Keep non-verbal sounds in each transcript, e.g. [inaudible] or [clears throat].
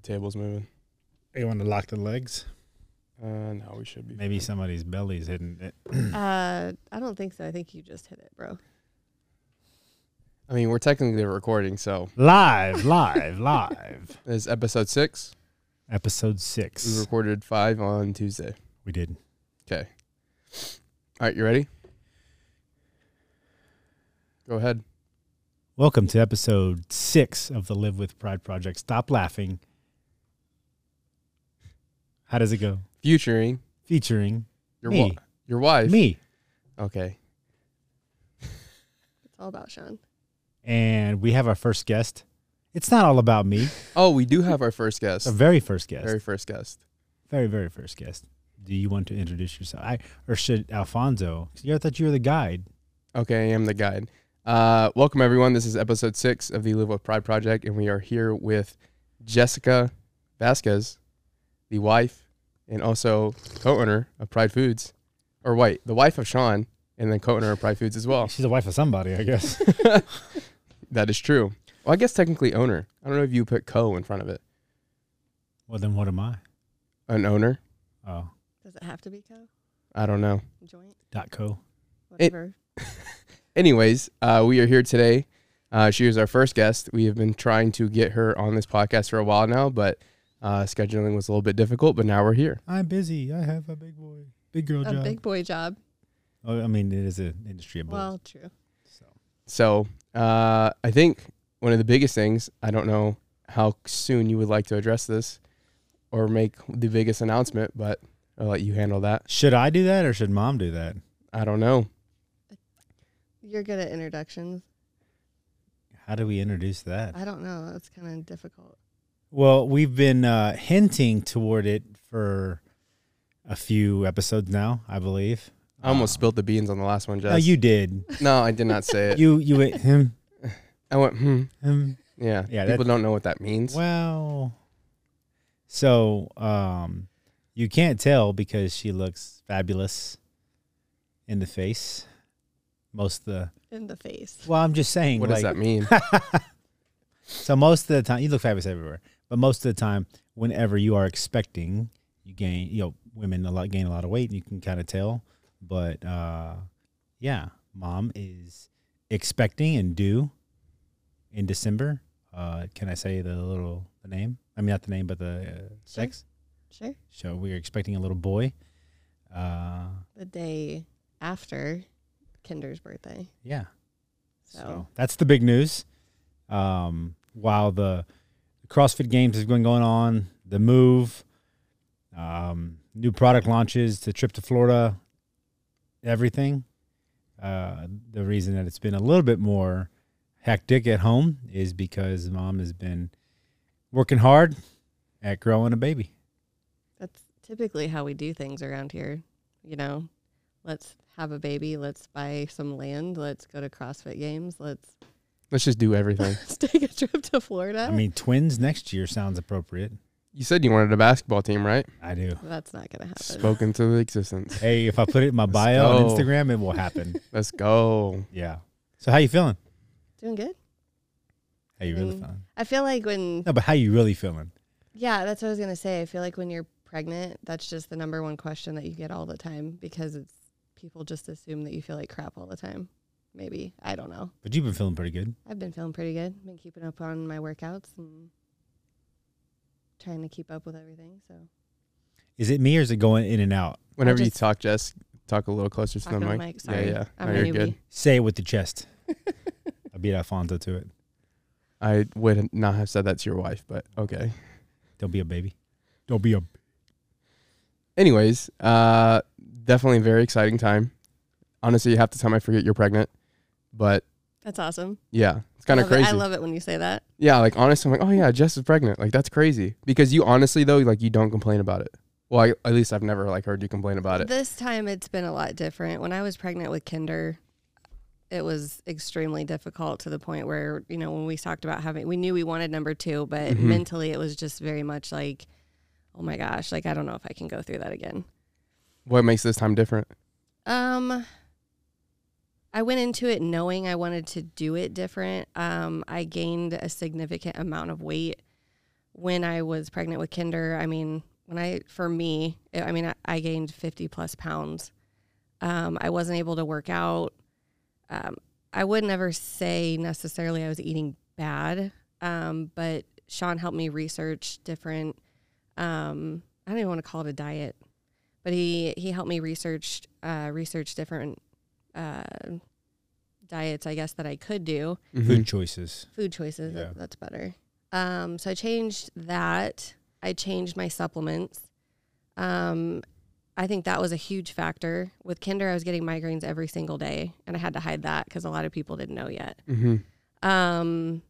the table's moving. You want to lock the legs? Uh, no, we should be. Maybe fine. somebody's belly's hitting it. [clears throat] Uh, I don't think so. I think you just hit it, bro. I mean, we're technically recording, so live, live, live. [laughs] this is episode six. Episode six. We recorded five on Tuesday. We did. Okay. All right, you ready? Go ahead. Welcome to episode six of the Live with Pride project. Stop laughing. How does it go? Featuring Featuring your Me. wa- your wife. me. Okay. It's all about Shaun. And we have our first guest. It's not all about me. Oh, we do have our first guest. Our very first guest. Very first guest. very, very first guest. Do you want to introduce yourself? I or should Alfonso? 'Cause I thought you were the guide. Okay, I am the guide. Uh, welcome everyone. This is episode six of the Live with Pride project, and we are here with Jessica Vasquez, the wife and also co-owner of Pride Foods, or wait, the wife of Shaun, and then co-owner of Pride Foods as well. She's the wife of somebody, I guess. [laughs] That is true. Well, I guess technically owner. I don't know if you put co in front of it. well, then what am I? An owner. Oh, Does it have to be co? I don't know. Joint? dot co. Whatever. [laughs] Anyways, uh, we are here today. Uh, she was our first guest. We have been trying to get her on this podcast for a while now, but uh, scheduling was a little bit difficult. But now we're here. I'm busy. I have a big boy, big girl a job. big boy job. oh, I mean, it is an industry of boys. Well, true. so. So uh, I think one of the biggest things. I don't know how soon you would like to address this or make the biggest announcement, but I'll let you handle that. Should I do that or should mom do that? I don't know. You're good at introductions. How do we introduce that? I don't know. That's kind of difficult. Well, we've been uh, hinting toward it for a few episodes now, I believe. I almost spilled the beans on the last one, Jess. No, you did. No, I did not say it. You you went him I went, hmm. him. Yeah. Yeah, People don't know what that means. Well, so um, you can't tell because she looks fabulous in the face. Most of the In the face. well, I'm just saying. what does that mean? [laughs] so most of the time, you look fabulous everywhere. But most of the time, whenever you are expecting, you gain. You know, women a lot gain a lot of weight. And you can kind of tell. But uh, yeah, mom is expecting and due in December. Uh, can I say the little the name? I mean, not the name, but the uh, sex. Sure. So we're expecting a little boy. Uh, The day after Kinder's birthday. yeah. So, So that's the big news. Um, while the CrossFit Games has been going on, the move, um, new product launches, the trip to Florida, everything. Uh, the reason that it's been a little bit more hectic at home is because mom has been working hard at growing a baby. that's typically how we do things around here. You know, let's have a baby. Let's buy some land. Let's go to CrossFit games. Let's, Let's just do everything. let's [laughs] take a trip to Florida. I mean, twins next year sounds appropriate. You said you wanted a basketball team, right? I do. that's not going to happen. Spoken to the existence. Hey, if I put it in my Let's bio on go. Instagram, it will happen. [laughs] Let's go. Yeah. So how you feeling? Doing good. How you really feeling? I feel like when No, but how you really feeling? Yeah, that's what I was gonna say. I feel like when you're pregnant, that's just the number one question that you get all the time because it's people just assume that you feel like crap all the time. Maybe I don't know. But you've been feeling pretty good. I've been feeling pretty good. Been keeping up on my workouts and trying to keep up with everything. So Is it me or is it going in and out? Whenever you talk, Jess, talk a little closer to the mic. mic. Sorry, Yeah, yeah. I'm No, a you're newbie. good. Say it with the chest. [laughs] I beat Alfonso to it. I would not have said that to your wife, but okay. Don't be a baby. Don't be a. Anyways, uh, definitely a very exciting time. Honestly, half the time I forget you're pregnant, but That's awesome. yeah, it's kind of love it- crazy. I love it when you say that. yeah, like honestly, I'm like, oh yeah, Jess is pregnant. Like that's crazy because you honestly though, like you don't complain about it. Well, I, at least I've never like heard you complain about it. This time it's been a lot different. When I was pregnant with Kinder, it was extremely difficult to the point where, you know, when we talked about having, we knew we wanted number two, but Mhm. mentally it was just very much like, oh my gosh, like I don't know if I can go through that again. What makes this time different? Um, I went into it knowing I wanted to do it different. Um, I gained a significant amount of weight when I was pregnant with Kinder, I mean, when I, for me, I mean, I, I gained 50 plus pounds. Um, I wasn't able to work out. Um, I would never say necessarily I was eating bad, um, but Shaun helped me research different. Um, I don't even want to call it a diet, but he he helped me research uh, research different uh, diets. I guess that I could do Mhm. Food choices. food choices. Yeah. That, that's better. Um, so I changed that. I changed my supplements. Um, I think that was a huge factor. With Kinder, I was getting migraines every single day, and I had to hide that because a lot of people didn't know yet. Mhm. Um,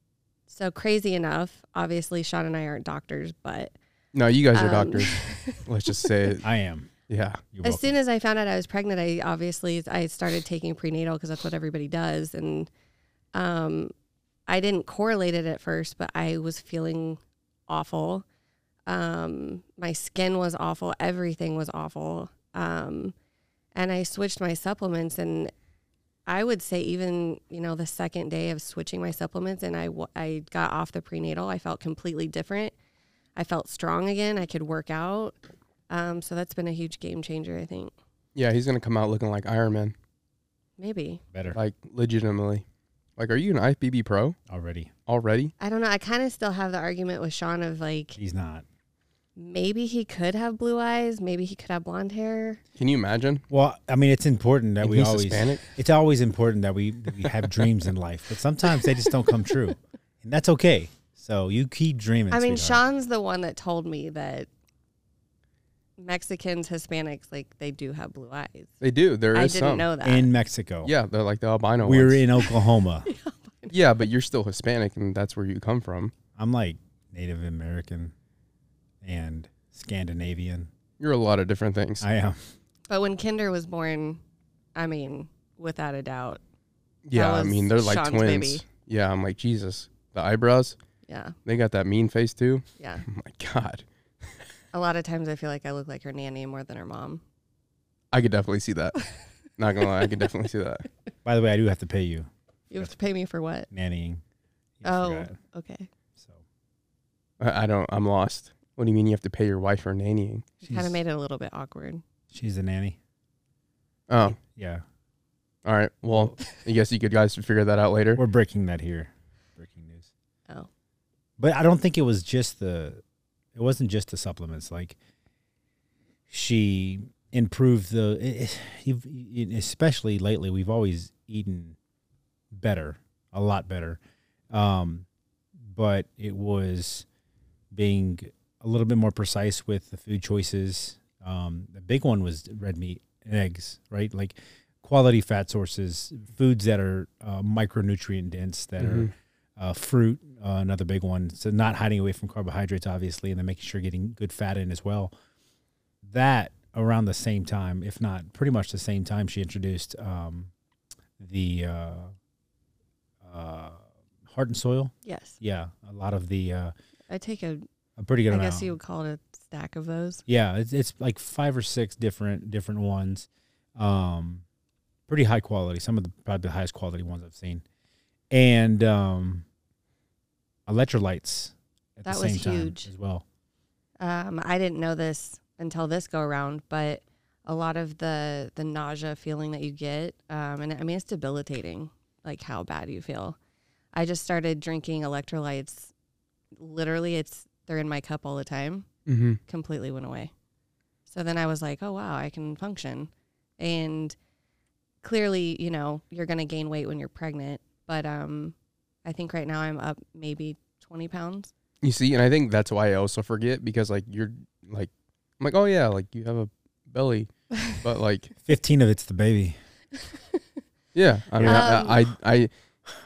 so crazy enough, obviously, Shaun and I aren't doctors, but No, you guys are um, doctors. [laughs] Let's just say it. I am. Yeah. You're as welcome. soon as I found out I was pregnant, I obviously I started taking prenatal because that's what everybody does, and um, I didn't correlate it at first, but I was feeling awful. Um, my skin was awful. Everything was awful. Um, and I switched my supplements, and I would say even you know the second day of switching my supplements, and I I got off the prenatal, I felt completely different. I felt strong again. I could work out. Um, so that's been a huge game changer, I think. Yeah, he's gonna come out looking like Iron Man, Maybe. Better like legitimately. Like, are you an IFBB pro already. already? I don't know. I kind of still have the argument with Shaun of like He's not. maybe he could have blue eyes, maybe he could have blonde hair. Can you imagine? Well, I mean, it's important that And we he's always. Hispanic. It's always important that we, we have dreams in life, but sometimes they just don't come true, and that's okay. So you keep dreaming. I mean, sweetheart. Shaun's the one that told me that Mexicans, Hispanics, like they do have blue eyes. They do. There I didn't some. know that. in Mexico. Yeah, they're like the albino we're ones. in Oklahoma. [laughs] [laughs] yeah, but you're still Hispanic, and that's where you come from. I'm like Native American and Scandinavian. You're a lot of different things. I am. but when Kinder was born, I mean, without a doubt, yeah, I was mean they're like Shaun's twins. baby. Yeah, I'm like Jesus. The eyebrows, yeah, they got that mean face too. yeah. [laughs] Oh my god, A lot of times I feel like I look like her nanny more than her mom. I could definitely see that. Not gonna lie, I could definitely see that. [laughs] By the way, I do have to pay you You have to pay me for what? nannying. You Oh, forgot. okay. so I, I don't. I'm lost. What do you mean you have to pay your wife for nannying? She kind of she's, made it a little bit awkward. she's a nanny. Oh, Yeah, all right. Well, I guess you could guys figure that out later. we're breaking that here. Breaking news. Oh, But I don't think it was just the. It wasn't just the supplements. Like she improved the. Especially lately, we've always eaten better, a lot better. Um, but it was being a little bit more precise with the food choices. Um, the big one was red meat and eggs, right? Like quality fat sources, foods that are uh, micronutrient dense, that are Mhm. Uh, fruit, uh, another big one. So not hiding away from carbohydrates, obviously, and then making sure getting good fat in as well. That around the same time, if not pretty much the same time, she introduced um, the uh, uh, heart and soil. yes. Yeah, a lot of the uh, I take a. a pretty good I amount. guess you would call it a stack of those. Yeah, it's it's like five or six different different ones. Um pretty high quality. Some of the probably the highest quality ones I've seen. And um electrolytes at That the was same time huge. as well. Um, I didn't know this until this go around, but a lot of the the nausea feeling that you get, um, and I mean it's debilitating, like how bad you feel. I just started drinking electrolytes. Literally, it's they're in my cup all the time. Mm-hmm. Completely went away. So then I was like, oh wow, I can function, and clearly, you know, you're gonna gain weight when you're pregnant, but um, I think right now I'm up maybe twenty pounds. You see, and I think that's why I also forget because like you're like I'm like, oh yeah, like you have a belly, [laughs] but like Fifteen of it's the baby. [laughs] yeah, I mean, Um, I, I I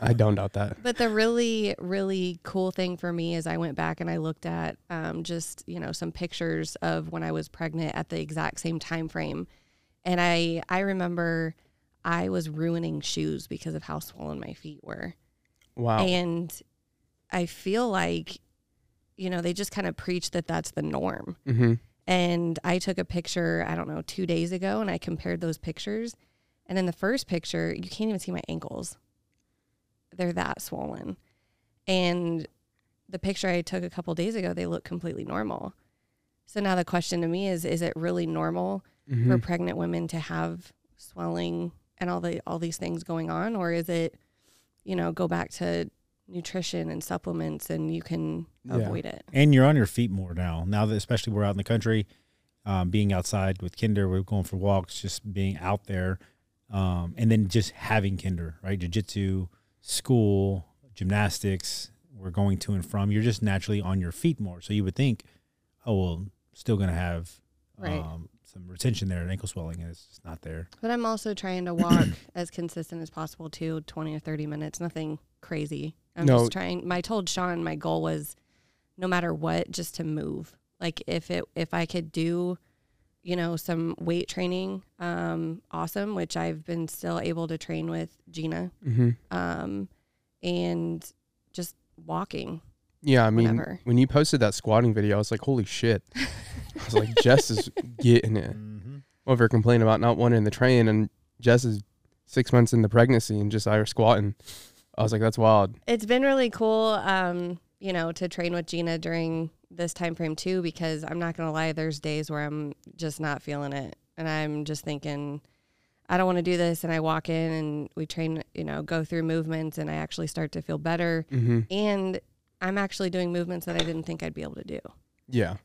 I don't doubt that. But the really, really cool thing for me is I went back and I looked at um, just you know some pictures of when I was pregnant at the exact same time frame, and I I remember I was ruining shoes because of how swollen my feet were, Wow. and I feel like you know they just kind of preach that that's the norm. mm-hmm. And I took a picture I don't know two days ago, and I compared those pictures, and in the first picture you can't even see my ankles they're that swollen. And the picture I took a couple days ago, they look completely normal. So now the question to me is: Is it really normal Mhm. for pregnant women to have swelling and all the all these things going on, or is it, you know, go back to nutrition and supplements and you can Yeah. avoid it? And you're on your feet more now. Now that especially we're out in the country, um, being outside with Kinder, we're going for walks, just being out there, um, and then just having Kinder, right? Jiu-jitsu, school, gymnastics, we're going to and from. You're just naturally on your feet more. So you would think, oh well, still gonna have Right. um, some retention there and ankle swelling, and it's just not there. But I'm also trying to [coughs] walk as consistent as possible too, 20 or 30 minutes, nothing crazy. I'm No. just trying. I told Shaun my goal was no matter what, just to move. Like if it if I could do, you know, some weight training, um, awesome, which I've been still able to train with Gina, Mhm. um, and just walking. Yeah, I mean, Whenever. when you posted that squatting video, I was like, holy shit. I was like, Jess is getting it. Mm-hmm. Over complaining about not wanting to train, and Jess is six months into pregnancy and just out here squatting. I was like, that's wild. It's been really cool, um, you know, to train with Gina during this time frame too, because I'm not gonna lie, there's days where I'm just not feeling it, and I'm just thinking, I don't want to do this, and I walk in and we train, you know, go through movements, and I actually start to feel better, hmm and I'm actually doing movements that I didn't think I'd be able to do. Yeah.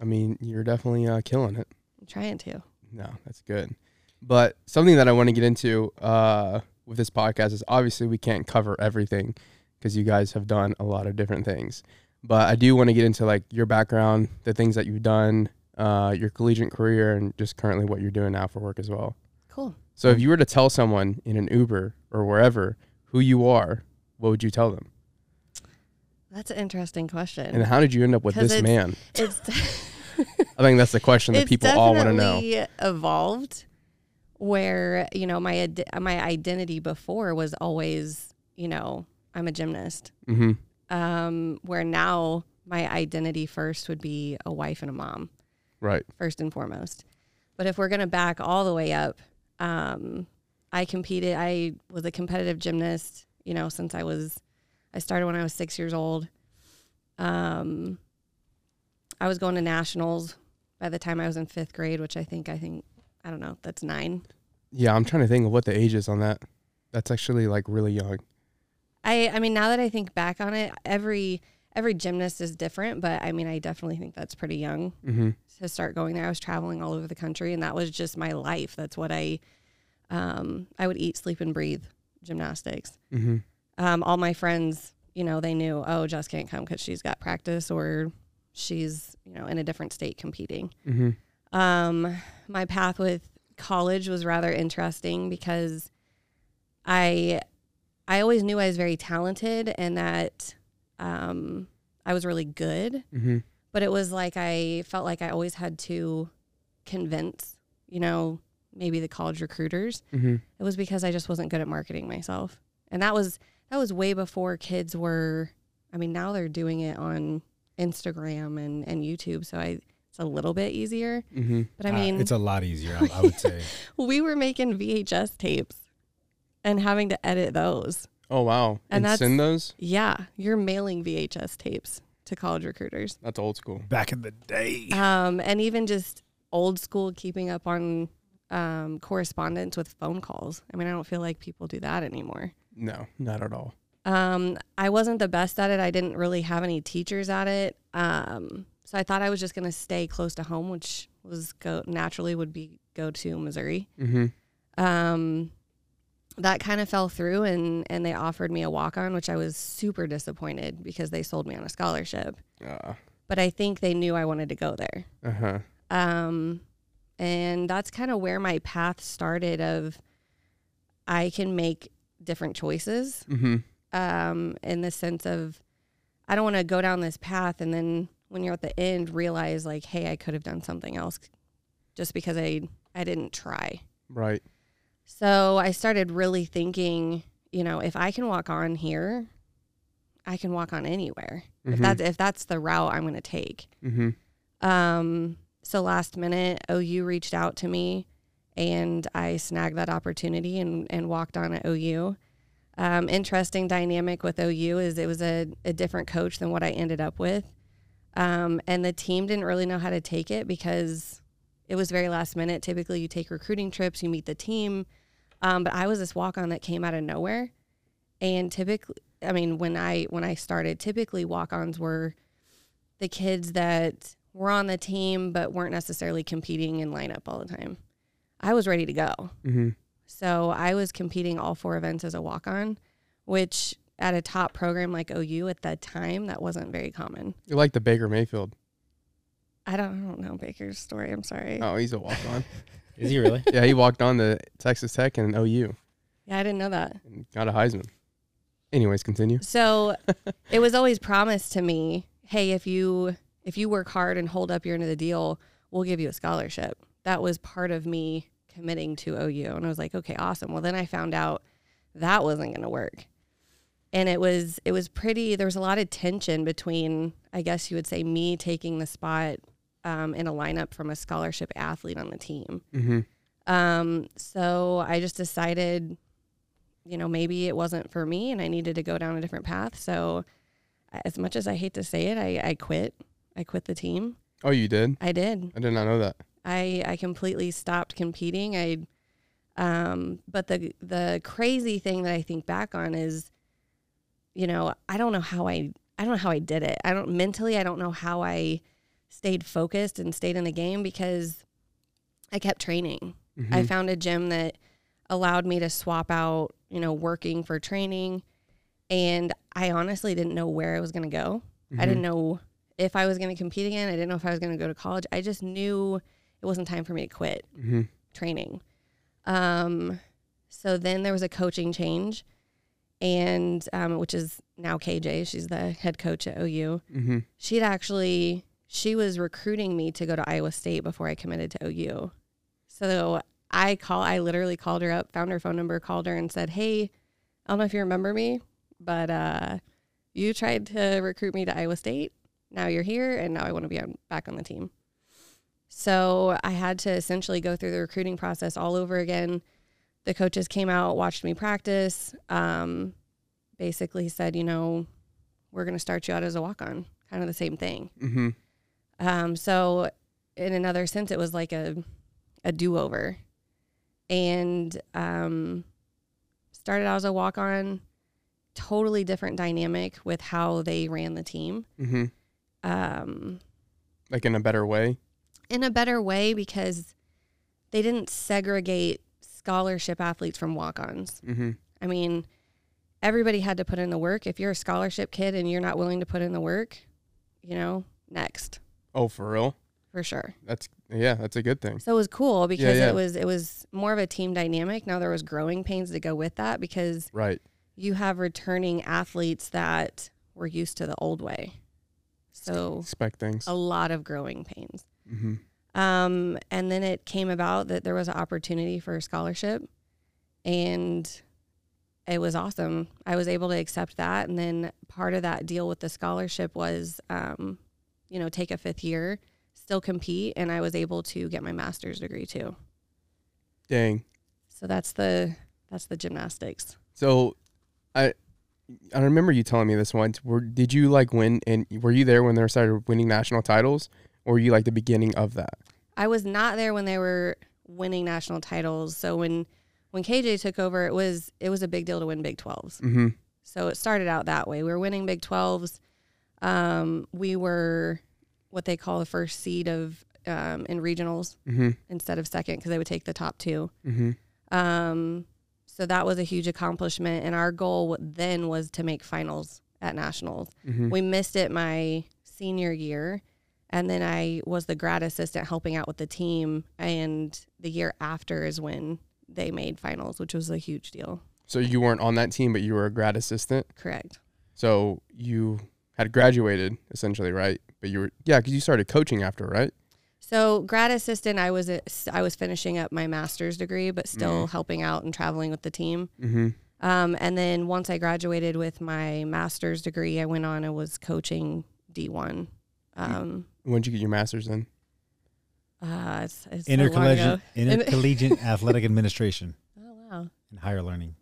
I mean, you're definitely uh, killing it. I'm trying to. No, that's good. But something that I want to get into uh, with this podcast is obviously we can't cover everything because you guys have done a lot of different things. But I do want to get into like your background, the things that you've done, uh, your collegiate career, and just currently what you're doing now for work as well. Cool. So if you were to tell someone in an Uber or wherever who you are, what would you tell them? That's an interesting question. And how did you end up with this it's- man? It's [laughs] I think that's the question that people all want to know. evolved where you know my ide- my identity before was always you know i'm a gymnast hmm um where now my identity first would be a wife and a mom Right. first and foremost but if we're going to back all the way up um i competed i was a competitive gymnast you know since i was i started when i was 6 years old um i was going to nationals by the time i was in 5th grade which i think i think i don't know that's 9 Yeah, I'm trying to think of what the age is on that. That's actually like really young. I I mean now that I think back on it, every every gymnast is different, but I mean I definitely think that's pretty young hmm to start going there. I was traveling all over the country and that was just my life. That's what I um I would eat, sleep and breathe gymnastics. hmm Um all my friends, you know, they knew, oh, Jess can't come cuz she's got practice or she's, you know, in a different state competing. hmm Um, my path with college was rather interesting because I I always knew I was very talented and that um, I was really good, hmm but it was like I felt like I always had to convince, you know, maybe the college recruiters. hmm It was because I just wasn't good at marketing myself, and that was that was way before kids were. I mean, now they're doing it on Instagram and and YouTube, so I it's a little bit easier. hmm But I Uh, mean, it's a lot easier, I, I would [laughs] say. we were making VHS tapes and having to edit those. Oh wow! And And, send those. Yeah, you're mailing VHS tapes to college recruiters. That's old school. Back in the day. Um, and even just old school keeping up on um, correspondence with phone calls. I mean, I don't feel like people do that anymore. No, not at all. Um, I wasn't the best at it. I didn't really have any teachers at it. Um, so I thought I was just going to stay close to home, which was go naturally would be go to Missouri. hmm um, that kind of fell through and and they offered me a walk on which i was super disappointed because they sold me on a scholarship Uh but i think they knew i wanted to go there Uh huh. um, and that's kind of where my path started of i can make different choices hmm um, in the sense of i don't want to go down this path and then when you're at the end realize like hey i could have done something else just because i i didn't try Right. So I started really thinking, you know, if I can walk on here, I can walk on anywhere. If Mhm. that's if that's the route I'm going to take. hmm Um, so last minute, OU reached out to me, and I snagged that opportunity and and walked on at OU. Um, interesting dynamic with OU is it was a, a different coach than what I ended up with. Um, and the team didn't really know how to take it because it was very last minute. Typically, you take recruiting trips, you meet the team. Um, but I was this walk on that came out of nowhere. And typically, I mean, when I when I started, typically walk-ons were the kids that were on the team but weren't necessarily competing in lineup all the time. I was ready to go. Mm-hmm. So I was competing all four events as a walk on, which at a top program like OU at that time, that wasn't very common. You like the Baker Mayfield? I don't, I don't know Baker's story. I'm sorry. Oh, he's a walk on. [laughs] Is he really? yeah, he walked on to Texas Tech and OU Yeah, I didn't know that. and got a Heisman. Anyways, continue. So it was always promised to me, hey, if you if you work hard and hold up your end of the deal, we'll give you a scholarship. That was part of me committing to OU. And I was like, okay, awesome. Well, then I found out that wasn't going to work. And it was it was pretty there was a lot of tension between I guess you would say me taking the spot um, in a lineup from a scholarship athlete on the team. Mm-hmm. Um, so I just decided, you know, maybe it wasn't for me and I needed to go down a different path. So as much as I hate to say it, I, I quit. I quit the team. Oh, you did? I did. I did not know that. I, I completely stopped competing. I, um, but the, the crazy thing that I think back on is, you know, I don't know how I, I don't know how I did it. I don't mentally, I don't know how I stayed focused and stayed in the game because I kept training. Mm-hmm. I found a gym that allowed me to swap out, you know, working for training. And I honestly didn't know where I was going to go. I didn't know if I was going to compete again. I didn't know if I was going to go to college. I just knew it wasn't time for me to quit Mm-hmm. training. Um, so then there was a coaching change, and um, which is now KJ. She's the head coach at OU. Mm-hmm. She'd actually she was recruiting me to go to Iowa State before I committed to OU. So I call I literally called her up, found her phone number, called her and said, "Hey, I don't know if you remember me, but uh, you tried to recruit me to Iowa State. Now you're here, and now I want to be on, back on the team." So I had to essentially go through the recruiting process all over again. The coaches came out, watched me practice, um, basically said, you know, we're going to start you out as a walk on, kind of the same thing. Mm-hmm. Um, so in another sense, it was like a a do over, and um, started out as a walk on. Totally different dynamic with how they ran the team. Mm-hmm. Um, Like in a better way. In a better way because they didn't segregate scholarship athletes from walk-ons. Mm-hmm. I mean, everybody had to put in the work. If you're a scholarship kid and you're not willing to put in the work, you know, next Oh, for real? for sure. That's yeah, that's a good thing. So it was cool because yeah. it was it was more of a team dynamic. Now there was growing pains to go with that because Right. you have returning athletes that were used to the old way. So Expect things. a lot of growing pains. Mm-hmm. Um, and then it came about that there was an opportunity for a scholarship, and it was awesome. I was able to accept that, and then part of that deal with the scholarship was, um, you know, take a fifth year, still compete, and I was able to get my master's degree too. Dang. So that's the that's the gymnastics. So, I I remember you telling me this once. Were did you like win? And were you there when they started winning national titles, or were you like the beginning of that? I was not there when they were winning national titles. So when when KJ took over, it was it was a big deal to win Big 12s. Mm-hmm. So it started out that way. We were winning Big 12s. Um, we were what they call the first seed of um, in regionals Mm-hmm. instead of second because they would take the top two. Mm-hmm. Um, so that was a huge accomplishment. And our goal then was to make finals at nationals. Mm-hmm. We missed it my senior year. And then I was the grad assistant helping out with the team. And the year after is when they made finals, which was a huge deal. So you weren't on that team, but you were a grad assistant. Correct. So you had graduated essentially, right? But you were yeah, because you started coaching after, right? So grad assistant, I was a, I was finishing up my master's degree, but still helping out and traveling with the team. Mm-hmm. Um, and then once I graduated with my master's degree, I went on and was coaching D1. Um, When did you get your master's in? uh, it's, it's so long Intercollegiate, ago. [laughs] intercollegiate [laughs] athletic administration Oh wow! and higher learning.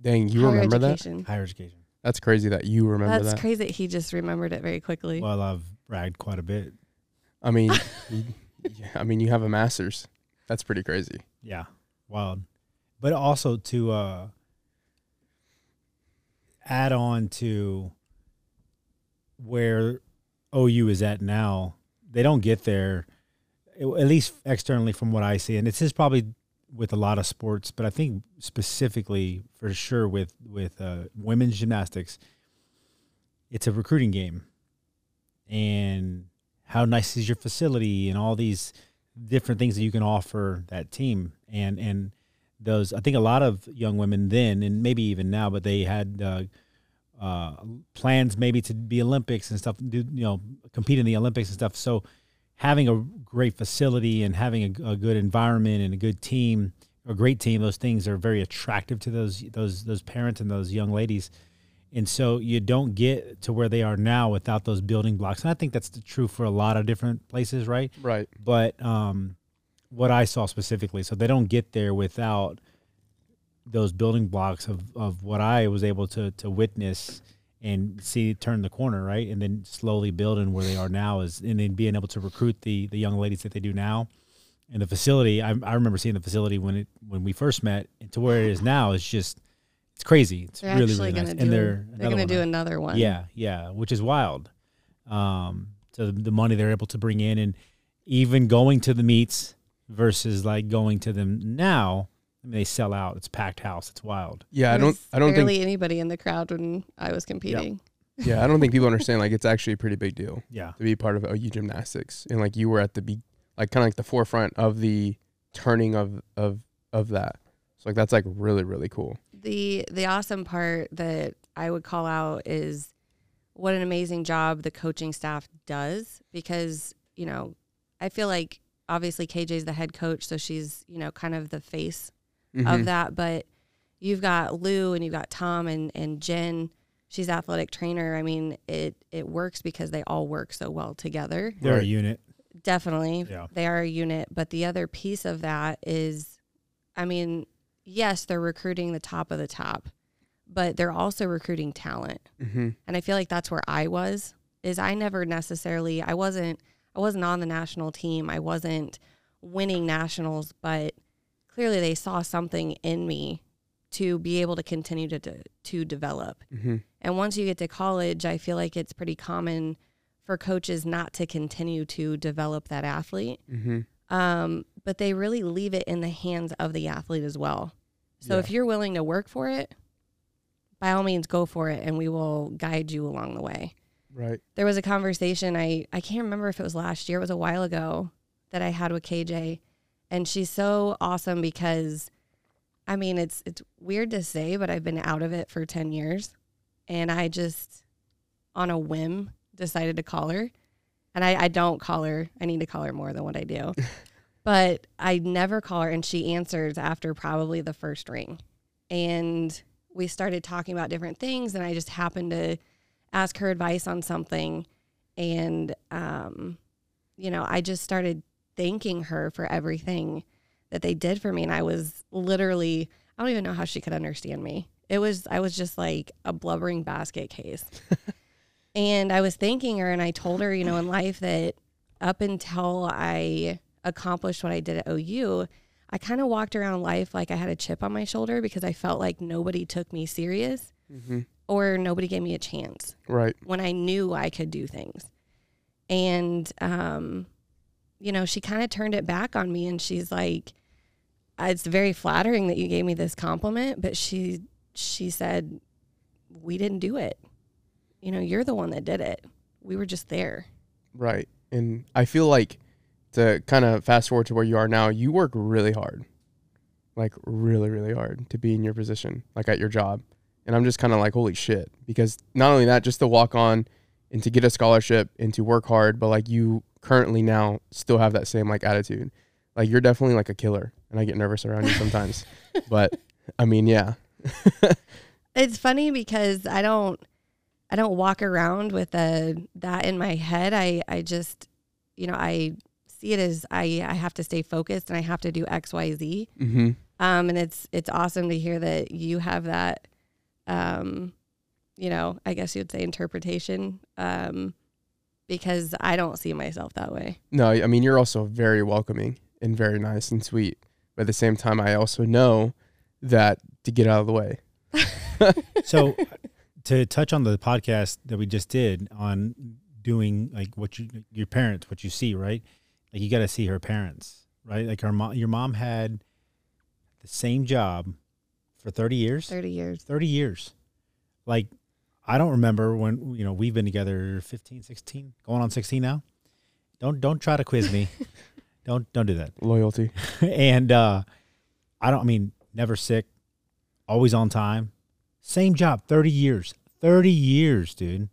Dang, you Higher remember that? Higher education. That's crazy that you remember That's that. crazy that he just remembered it very quickly. Well, I've bragged quite a bit. I mean, [laughs] you, I mean, you have a master's. That's pretty crazy. Yeah, wild. But also to uh, add on to where OU is at now, they don't get there, at least externally from what I see. And this is probably with a lot of sports, but I think specifically for sure with with uh, women's gymnastics, it's a recruiting game. And how nice is your facility and all these different things that you can offer that team and and those I think a lot of young women then and maybe even now but they had uh, uh, plans maybe to be Olympics and stuff do you know compete in the Olympics and stuff. So having a great facility and having a, a good environment and a good team a great team those things are very attractive to those those those parents and those young ladies. And so you don't get to where they are now without those building blocks. And I think that's true for a lot of different places right? Right. but um, what I saw specifically, so they don't get there without those building blocks of, of what I was able to to witness and see turn the corner, right, and then slowly building where they are now is, and then being able to recruit the the young ladies that they do now, and the facility. I, I remember seeing the facility when it when we first met to where it is now. It's just it's crazy. It's they're really really nice, and do. they're They're going to do another one. Yeah, yeah, which is wild. Um, so the, the money they're able to bring in, and even going to the meets versus like going to them now. I mean, they sell out. It's packed house. It's wild. Yeah, I don't. I don't barely think. anybody in the crowd when I was competing. Yeah, I don't think people understand. Like, it's actually a pretty big deal Yeah, to be part of OU gymnastics, and like you were at the be, like kind of like the forefront of the turning of of of that. So like that's like really really cool. the the awesome part that I would call out is what an amazing job the coaching staff does because you know I feel like obviously KJ is the head coach so she's you know kind of the face Mhm. of that but you've got Lou and you've got Tom and and Jen she's athletic trainer I mean it it works because they all work so well together they're Right. a unit. definitely Yeah. they are a unit but the other piece of that is i mean yes they're recruiting the top of the top but they're also recruiting talent Mhm. and i feel like that's where i was is i never necessarily i wasn't i wasn't on the national team i wasn't winning nationals but clearly they saw something in me to be able to continue to to, to develop Mhm. and once you get to college, I feel like it's pretty common for coaches not to continue to develop that athlete. Mhm. Um, but they really leave it in the hands of the athlete as well. So Yeah. if you're willing to work for it, by all means go for it and we will guide you along the way. Right. There was a conversation I I can't remember if it was last year, it was a while ago that I had with KJ and she's so awesome because I mean it's it's weird to say but I've been out of it for 10 years. And I just on a whim decided to call her. And I, I don't call her. I need to call her more than what I do. [laughs] But I never call her and she answers after probably the first ring. And we started talking about different things and I just happened to ask her advice on something. And um you know I just started thanking her for everything that they did for me and I was literally I don't even know how she could understand me. It was I was just like a blubbering basket case. [laughs] and I was thanking her and I told her, you know, in life that up until I accomplished what I did at OU, I kind of walked around life like I had a chip on my shoulder because I felt like nobody took me serious Mhm. or nobody gave me a chance Right. when I knew I could do things. And, um, you know, she kind of turned it back on me and she's like, it's very flattering that you gave me this compliment, but she, she said, we didn't do it. You know, you're the one that did it. We were just there. Right. And I feel like to kind of fast forward to where you are now, you work really hard. Like really, really hard to be in your position, like at your job. And I'm just kind of like, holy shit. Because not only that, just to walk on and to get a scholarship and to work hard, but like you currently now still have that same like attitude. Like you're definitely like a killer. And I get nervous around you sometimes. [laughs] but I mean, yeah. [laughs] It's funny because I don't I don't walk around with a that in my head. I I just you know, I see it as I I have to stay focused and I have to do XYZ. Mm-hmm. Um and it's it's awesome to hear that you have that um, you know, I guess you'd say interpretation, um, because I don't see myself that way. No, I mean you're also very welcoming and very nice and sweet. But at the same time, I also know that to get out of the way. [laughs] So, to touch on the podcast that we just did on doing like what you your parents, what you see, right? Like you got to see her parents, right? Like her mom, your mom had the same job for thirty years. 30 years. 30 years. Like, I don't remember when, you know, we've been together 15, 16, going on 16 now. Don't, don't try to quiz me. [laughs] don't, don't do that. Loyalty. [laughs] and, uh, I don't, I mean, never sick, always on time, same job, 30 years, 30 years, dude.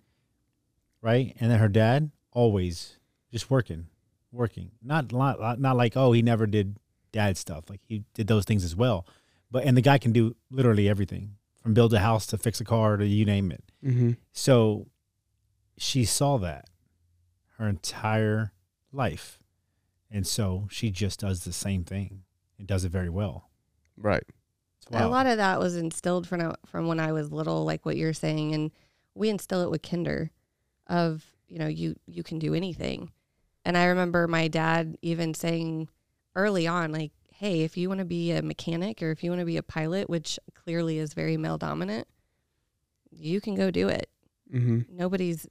Right. And then her dad, always just working, working. Not, not, not like, oh, he never did dad stuff. Like he did those things as well. But, and the guy can do literally everything from build a house to fix a car to you name it. Mm-hmm. So she saw that her entire life. And so she just does the same thing and does it very well. Right. It's A lot of that was instilled from from when I was little, like what you're saying, and we instill it with Kinder, of you know you you can do anything, and I remember my dad even saying early on, like, hey, if you want to be a mechanic or if you want to be a pilot, which clearly is very male dominant, you can go do it. Mm-hmm. Nobody's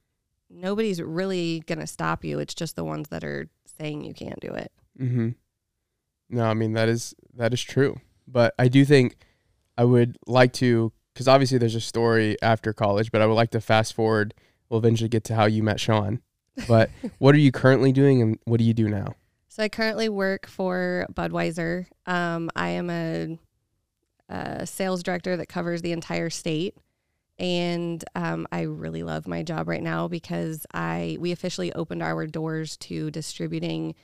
nobody's really gonna stop you. It's just the ones that are saying you can't do it. Mm-hmm. No, I mean that is that is true. But I do think I would like to, because obviously there's a story after college, but I would like to fast forward. We'll eventually get to how you met Shaun. But [laughs] what are you currently doing, and what do you do now? So I currently work for Budweiser. Um, I am a, a sales director that covers the entire state, and um, I really love my job right now because I we officially opened our doors to distributing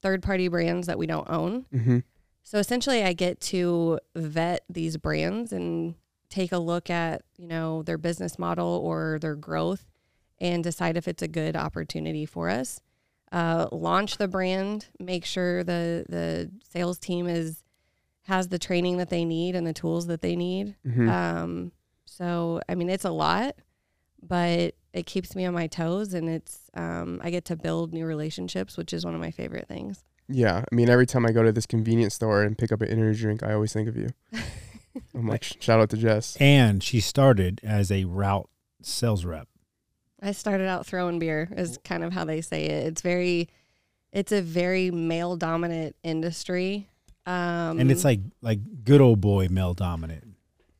third party brands that we don't own. Mm-hmm. So essentially, I get to vet these brands and take a look at you know their business model or their growth, and decide if it's a good opportunity for us. Uh, launch the brand, make sure the the sales team is has the training that they need and the tools that they need. Mm-hmm. Um, so I mean, it's a lot, but it keeps me on my toes, and it's um, I get to build new relationships, which is one of my favorite things. Yeah, I mean every time I go to this convenience store and pick up an energy drink, I always think of you. [laughs] I'm like, shout out to Jess. And she started as a route sales rep. I started out throwing beer is kind of how they say it. It's very it's a very male dominant industry. Um and it's like like good old boy male dominant.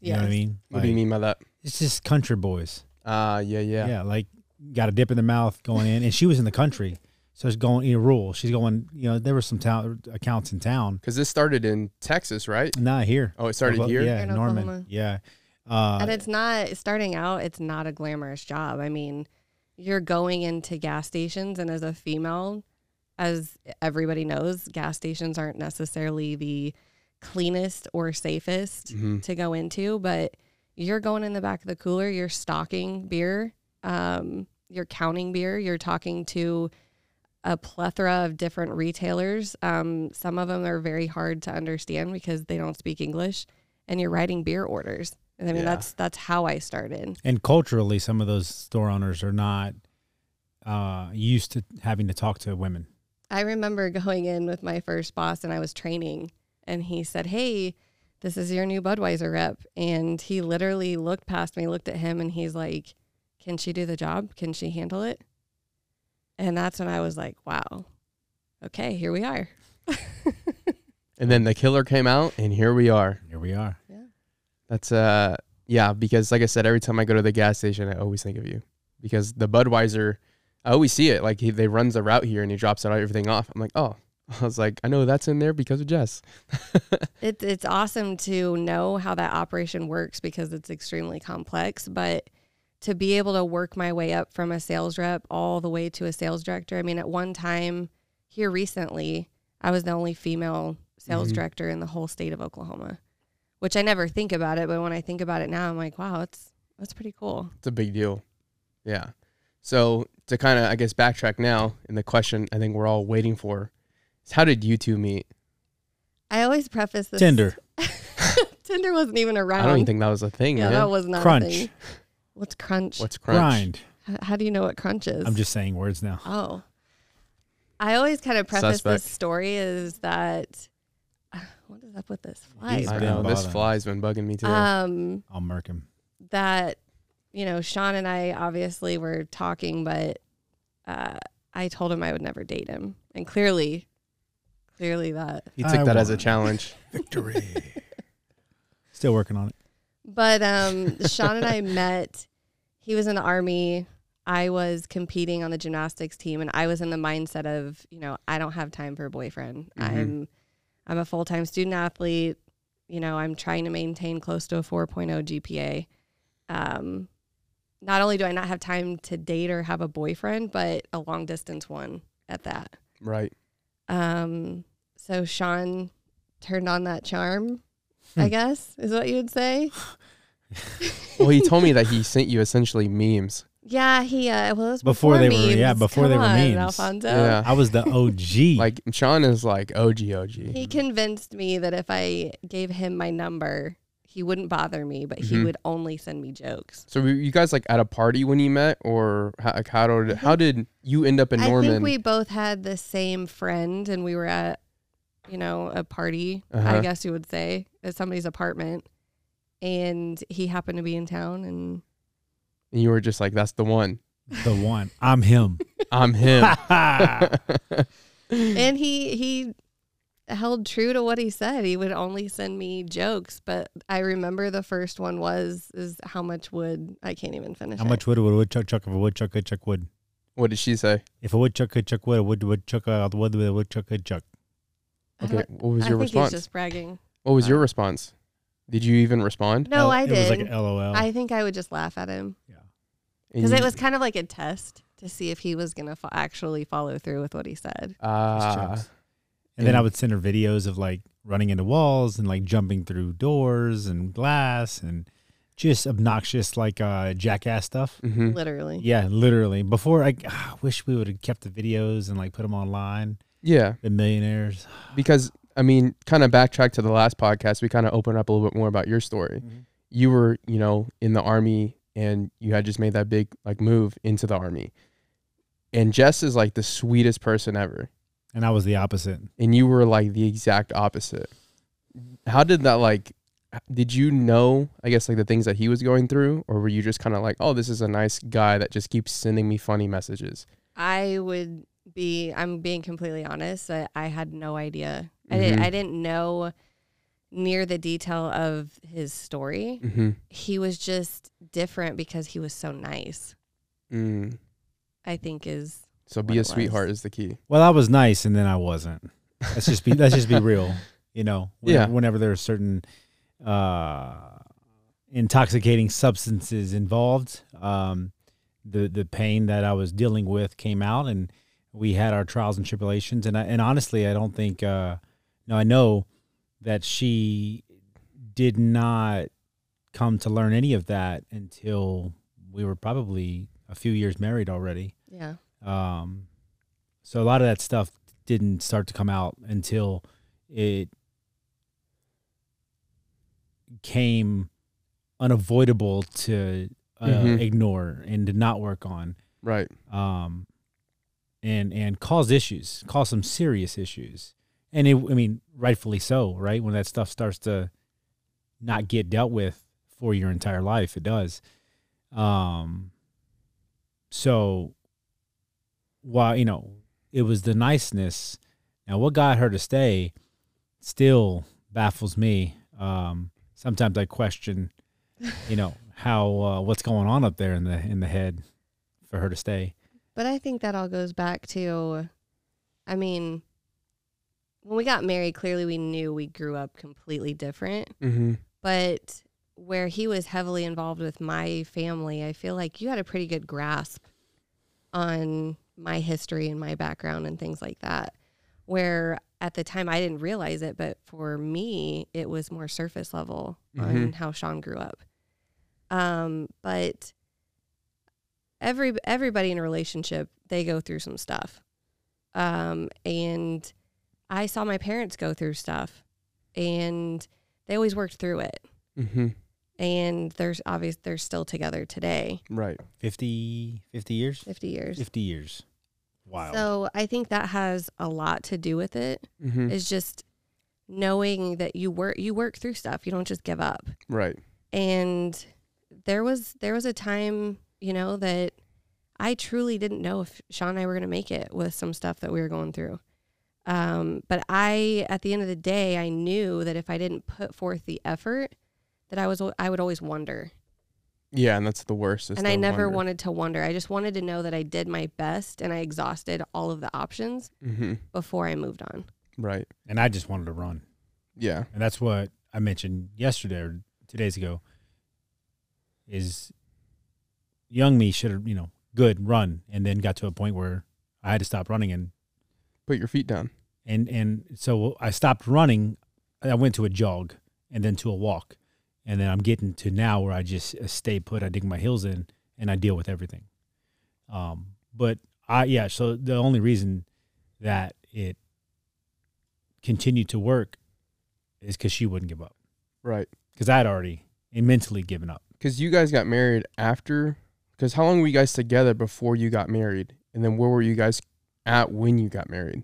You know what I yes. mean? What do you mean by that? It's just country boys. Ah, yeah, yeah, Yeah. like got a dip in the mouth going in. And she was in the country. So it's going in rural. She's going, you know, there were some town accounts in town. Because this started in Texas, right? Not here. Oh, it started Oklahoma- here. Yeah, In Norman. Oklahoma. Yeah. Uh, and it's not starting out, it's not a glamorous job. I mean, you're going into gas stations and as a female, as everybody knows, gas stations aren't necessarily the cleanest or safest. Mm-hmm. to go into, but you're going in the back of the cooler, you're stocking beer, um, you're counting beer, you're talking to a plethora of different retailers. Um, some of them are very hard to understand because they don't speak English, and you're writing beer orders. And I mean, Yeah. that's that's how I started. and culturally, some of those store owners are not uh, used to having to talk to women. I remember going in with my first boss, and I was training, and he said, "Hey." This is your new Budweiser rep. And he literally looked past me, looked at him, and he's like, Can she do the job? Can she handle it? And that's when I was like, Wow, okay, here we are. [laughs] And then the killer came out, and here we are. Here we are. That's uh, yeah. Because like I said, every time I go to the gas station, I always think of you. Because the Budweiser, I always see it. Like he, they runs the route here, and he drops it everything off. I'm like, oh. [laughs] I was like, I know that's in there because of Jess. [laughs] It, it's awesome to know how that operation works because it's extremely complex. But to be able to work my way up from a sales rep all the way to a sales director, I mean, at one time here recently, I was the only female sales Mhm. director in the whole state of Oklahoma, which I never think about it. But when I think about it now, I'm like, wow, that's that's pretty cool. It's a big deal. Yeah. So to kind of, I guess, backtrack now, and the question I think we're all waiting for is how did you two meet? I always preface this Tinder. [laughs] Tinder wasn't even around. I don't even think that was a thing. yeah, man. that was not Crunch. a thing. What's crunch? What's crunch? Grind. H- How do you know what crunch is? I'm just saying words now. Oh. I always kind of preface Suspect. this story is that what is up with this fly? He's I been know this bothering. fly's been bugging me too. Um I'll murk him. that you know, Shaun and I obviously were talking, but uh I told him I would never date him. And clearly clearly that he took I that as a won. challenge. [laughs] Victory. Still working on it. But um, Shaun and I met. He was in the army. I was competing on the gymnastics team, and I was in the mindset of, you know, I don't have time for a boyfriend. Mhm. I'm, I'm a full time student athlete. You know, I'm trying to maintain close to a 4.0 GPA. Um, not only do I not have time to date or have a boyfriend, but a long distance one at that. Right. Um, so Shaun turned on that charm, I guess, is what you would say. [laughs] Well, he told me that he sent you essentially memes. Yeah, he uh well it was Before before, they were- yeah, before Come they were on, memes. Alfonso. Yeah. I was the OG. [laughs] Like Shaun is like OG OG. He convinced me that if I gave him my number, he wouldn't bother me, but he Mhm. would only send me jokes. So were you guys like at a party when you met, or how, like how did how did you end up in Norman? I think we both had the same friend and we were at, you know, a party, Uh-huh. I guess you would say, at somebody's apartment. And he happened to be in town and and you were just like, "That's the one. the one. I'm him. [laughs] I'm him." [laughs] and he he held true to what he said. He would only send me jokes, but I remember the first one was is how much wood I can't even finish How it. much wood would a woodchuck chuck if a woodchuck could chuck wood? what did she say? If a woodchuck could chuck wood, a wood would chuck out the wood with a woodchuck could chuck. Okay, don't- what was I your think response? he's just bragging. What was your Uh, response? Did you even respond? No, L- I did. It was like an LOL. I think I would just laugh at him yeah. And because it was kind of like a test to see if he was gonna fo- actually follow through with what he said. Just Ah. And then I would send her videos of like running into walls and like jumping through doors and glass and just obnoxious like uh jackass stuff. mhm. Literally, Yeah, literally. Before I ah, wish we would have kept the videos and like put them online. yeah, The millionaires. because I mean, kind of backtrack to the last podcast. We kind of opened up a little bit more about your story. You were, you know, in the army, and you had just made that big like move into the army. And Jess is like the sweetest person ever. And I was the opposite. and you were like the exact opposite. How did that like did you know, I guess like the things that he was going through or were you just kind of like, "Oh, this is a nice guy that just keeps sending me funny messages?" I would be. I'm being completely honest. I, I had no idea. I didn't. Mm-hmm. I didn't know near the detail of his story. Mhm. He was just different because he was so nice. Mm. I think is So be a it was. sweetheart is the key. Well, I was nice and then I wasn't. Let's just be let's just be real. You know, whenever, Yeah. whenever there are certain uh, intoxicating substances involved, um, the the pain that I was dealing with came out, and we had our trials and tribulations. And I, and honestly, I don't think. Uh, no, I know that she did not come to learn any of that until we were probably a few years married already. yeah. Um, so a lot of that stuff didn't start to come out until it came unavoidable to uh, Mhm. ignore and to not work on. Right. Um, and and cause issues, cause some serious issues, and it, I mean, rightfully so, right? When that stuff starts to not get dealt with for your entire life, it does. Um, so while you know it was the niceness, now what got her to stay still baffles me. Um, sometimes I question, you know, [laughs] how uh, what's going on up there in the in the head for her to stay. But I think that all goes back to, I mean, when we got married, clearly we knew we grew up completely different. Mhm. But where he was heavily involved with my family, I feel like you had a pretty good grasp on my history and my background and things like that. Where at the time I didn't realize it, but for me, it was more surface level on how Shaun grew up. Um, but every everybody in a relationship they go through some stuff, um, and I saw my parents go through stuff, and they always worked through it. Mm-hmm. And there's obvious they're still together today, Right. 50, 50 years? 50 years. 50 years. Wow. So I think that has a lot to do with it. Mm-hmm. Is just knowing that you work you work through stuff. You don't just give up. Right. And there was there was a time, you know, that I truly didn't know if Shaun and I were going to make it with some stuff that we were going through. Um, but I, at the end of the day, I knew that if I didn't put forth the effort, that I was I would always wonder. Yeah, and that's the worst. and the I never wonder. wanted to wonder. I just wanted to know that I did my best and I exhausted all of the options Mm-hmm. before I moved on. Right. and I just wanted to run. Yeah. And that's what I mentioned yesterday or two days ago. Is young me should have, you know, good run and then got to a point where I had to stop running and Put your feet down. and and so I stopped running. I went to a jog and then to a walk, and then I'm getting to now where I just uh, stay put. I dig my heels in and I deal with everything. Um, but I yeah. So the only reason that it continued to work is because she wouldn't give up. Right. Because I had already mentally given up. Because you guys got married after. Because how long were you guys together before you got married? And then where were you guys at when you got married?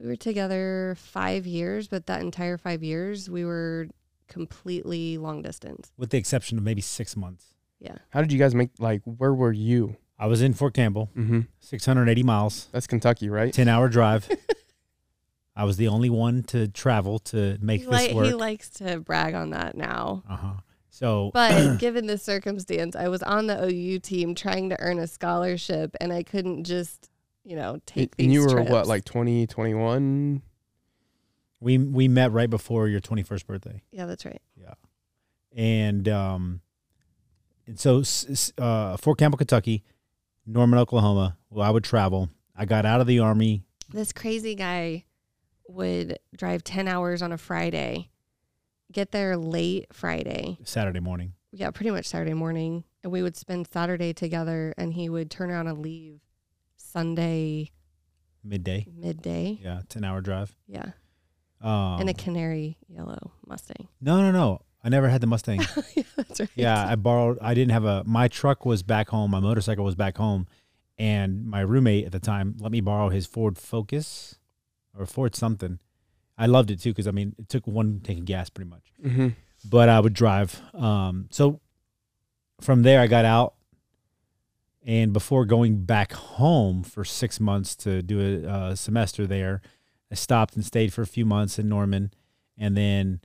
We were together five years, but that entire five years, we were completely long distance. with the exception of maybe six months. Yeah. How did you guys make like? Where were you? I was in Fort Campbell, Mm-hmm. 680 miles, That's Kentucky, right? 10 hour drive. [laughs] I was the only one to travel to make He, this li- he likes to brag on that now. Uh huh. So, [clears throat] But [clears throat] given the circumstance, I was on the OU team trying to earn a scholarship, and I couldn't just, you know, take these and you were trips. what, like 20, 21? we we met right before your 21st birthday. Yeah, that's right. Yeah. And um and so s- s- uh Fort Campbell, Kentucky, Norman, Oklahoma, well I would travel. I got out of the army This crazy guy would drive 10 hours on a Friday, get there late Friday. Saturday morning. Yeah, pretty much Saturday morning. And we would spend Saturday together, and he would turn around and leave Sunday midday. midday. Yeah, 10 hour drive. Yeah. Um, in a canary yellow Mustang. no, no, no. I never had the Mustang. [laughs] yeah, that's right. yeah, I borrowed. I didn't have a. My truck was back home. My motorcycle was back home, and my roommate at the time let me borrow his Ford Focus, or Ford something. I loved it too because I mean it took one tank of gas pretty much. Mm-hmm. But I would drive. Um, so from there I got out, and before going back home for six months to do a, uh semester there, I stopped and stayed for a few months in Norman, and then,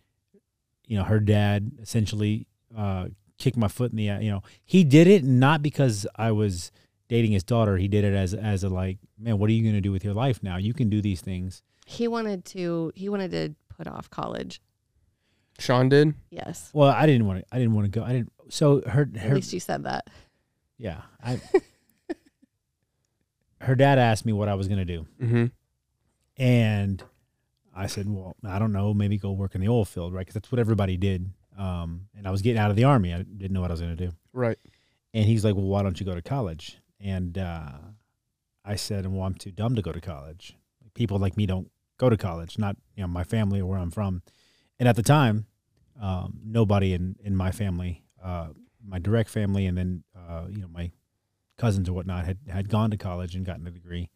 you know, her dad essentially uh, kicked my foot in the, you know, he did it not because I was dating his daughter. He did it as as a like, man, what are you going to do with your life now? You can do these things. He wanted to. He wanted to put off college. Shaun did. Yes. Well, I didn't want to. I didn't want to go. I didn't. So her, her, At least you said that. Yeah. I. [laughs] her dad asked me what I was going to do. Mm-hmm. And I said, well, I don't know, maybe go work in the oil field, right? Because that's what everybody did. Um, and I was getting out of the army. I didn't know what I was going to do. Right. And he's like, well, why don't you go to college? And uh, I said, well, I'm too dumb to go to college. People like me don't go to college, not you know my family or where I'm from. And at the time, um, nobody in in my family, uh, my direct family, and then uh, you know my cousins or whatnot had had gone to college and gotten a degree.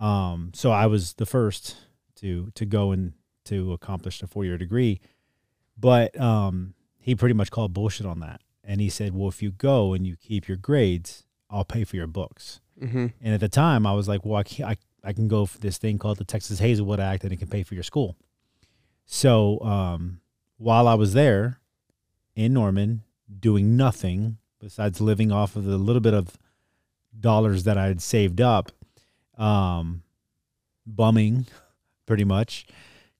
Um, so I was the first to to go and to accomplish a four year degree, but um, he pretty much called bullshit on that, and he said, "Well, if you go and you keep your grades, I'll pay for your books." Mm-hmm. And at the time, I was like, "Well, I can, I, I can go for this thing called the Texas Hazlewood Act, and it can pay for your school." So um, while I was there in Norman, doing nothing besides living off of the little bit of dollars that I had saved up, um, bumming, [laughs] pretty much,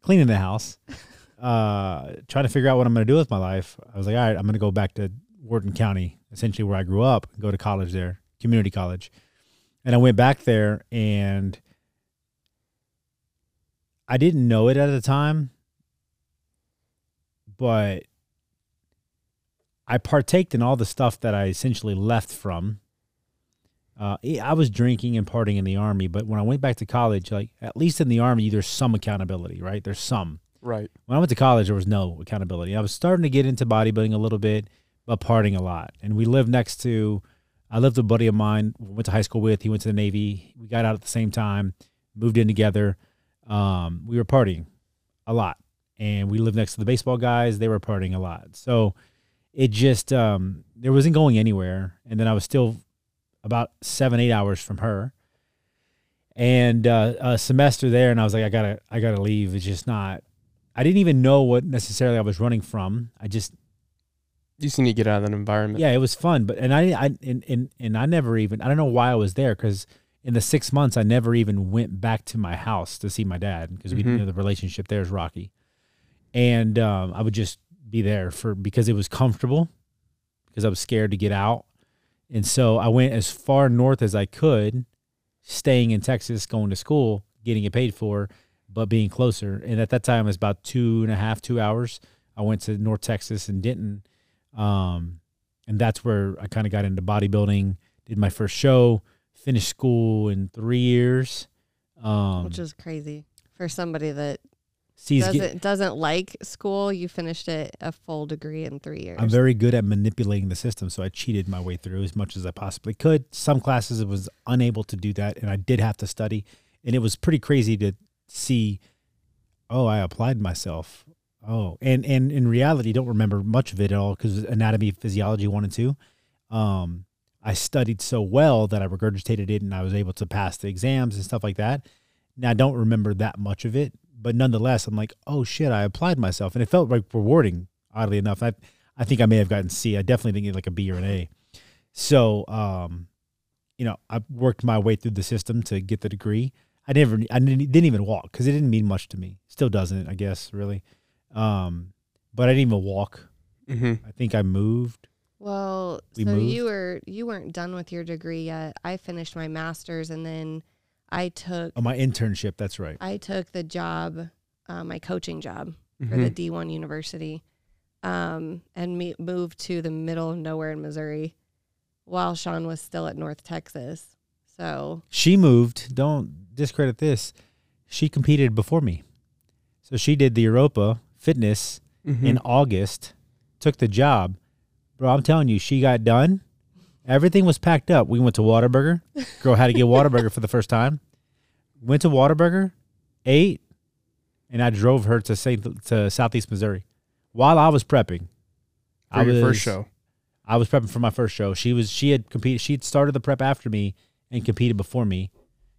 cleaning the house, [laughs] uh, trying to figure out what I'm going to do with my life. I was like, all right, I'm going to go back to Wharton County, essentially where I grew up, go to college there, community college. And I went back there and I didn't know it at the time, but I partaked in all the stuff that I essentially left from. Uh, I was drinking and partying in the army, but when I went back to college, like at least in the army, there's some accountability, right? There's some. Right. When I went to college, there was no accountability. I was starting to get into bodybuilding a little bit, but partying a lot. And we lived next to, I lived with a buddy of mine, went to high school with. He went to the Navy. We got out at the same time, moved in together. Um, we were partying a lot. And we lived next to the baseball guys. They were partying a lot. So it just, um, there wasn't going anywhere. And then I was still about seven, eight hours from her. And uh, a semester there, and I was like, I gotta, I gotta leave. It's just not. I didn't even know what necessarily I was running from. I just, You just need to get out of that environment. yeah, it was fun, but and I, I and and, and I never even, I don't know why I was there because in the six months I never even went back to my house to see my dad because we Mhm. you know the relationship there is rocky, and um, I would just be there for because it was comfortable, because I was scared to get out, and so I went as far north as I could, staying in Texas, going to school, getting it paid for, but being closer. And at that time, it was about two and a half, two hours. I went to North Texas and Denton, um, and that's where I kind of got into bodybuilding. Did my first show, finished school in three years. Um, which is crazy for somebody that doesn't get- doesn't like school. You finished it a full degree in three years. I'm very good at manipulating the system, so I cheated my way through as much as I possibly could. Some classes I was unable to do that, and I did have to study, and it was pretty crazy to see. Oh, I applied myself. Oh, and and in reality, don't remember much of it at all because anatomy, physiology one and two. Um, I studied so well that I regurgitated it, and I was able to pass the exams and stuff like that. Now I don't remember that much of it, but nonetheless, I'm like, oh shit, I applied myself, and it felt like rewarding. Oddly enough, I I think I may have gotten C. I definitely didn't get like a B or an A. So, um, you know, I worked my way through the system to get the degree. I never, I didn't, didn't even walk because it didn't mean much to me. Still doesn't, I guess, really. Um, but I didn't even walk. hmm I think I moved. Well, We so moved? you were you weren't done with your degree yet. I finished my master's and then I took Oh, my internship. That's right. I took the job, uh, my coaching job for hmm the D1 University, um, and me, moved to the middle of nowhere in Missouri, while Shaun was still at North Texas. So She moved. Don't discredit this. She competed before me. So she did the Europa fitness hmm in August, took the job. Bro, I'm telling you, she got done. Everything was packed up. We went to Whataburger. Girl had to get Whataburger for the first time. Went to Whataburger, ate, and I drove her to Saint, to Southeast Missouri while I was prepping. for I your was, first show. I was prepping for my first show. She was she had competed. She had started the prep after me and competed before me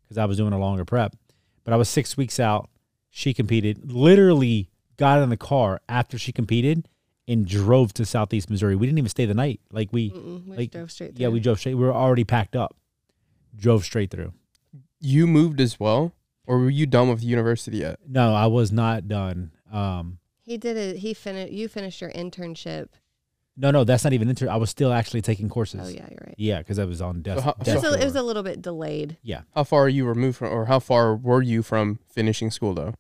because I was doing a longer prep. But I was six weeks out. She competed. Literally got in the car after she competed and drove to Southeast Missouri. We didn't even stay the night. Like we, we like, drove straight. yeah, we drove straight. We were already packed up. Drove straight through. You moved as well, or were you done with the university yet? No, I was not done. Um, He did it. He finished. You finished your internship. no, no, that's not even inter. I was still actually taking courses. Oh yeah, you're right. Yeah, because I was on death. So how- It death was, a, it was a little bit delayed. yeah. How far are you removed from, or how far were you from finishing school though?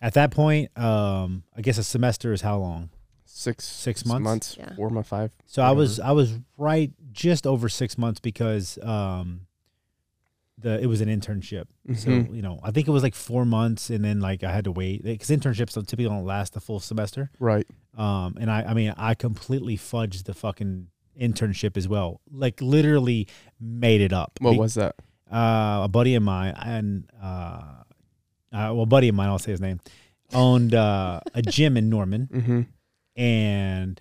At that point, um, I guess a semester is how long? Six, Six months? Yeah. four months, five. So I was I was right just over six months because um, the it was an internship. So Mhm. you know I think it was like four months, and then like I had to wait because internships don't- typically don't last the full semester. Right. Um, and I I mean I completely fudged the fucking internship as well. Like literally made it up. What Be- was that? uh, a buddy of mine and uh, uh, well, buddy of mine, I'll say his name, owned uh, a gym in Norman, Mm-hmm. And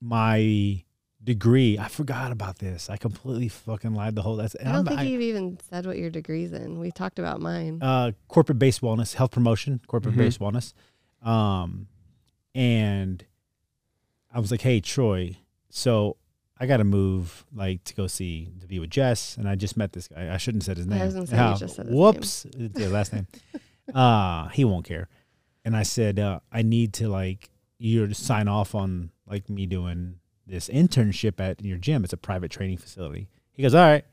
my degree, I forgot about this. I completely fucking lied the whole. That's I don't think I- you've even said what your degree's in. We talked about mine. uh, corporate based wellness, health promotion, corporate based wellness. Um, and I was like, hey, Troy, so I got to move like to go see to be with Jess. And I just met this guy. I shouldn't have said his I name. was say you How- just said his name. Whoops. It's the last name. [laughs] uh, he won't care. And I said, uh, I need to like, you to sign off on like me doing this internship at your gym. It's a private training facility. He goes, all right.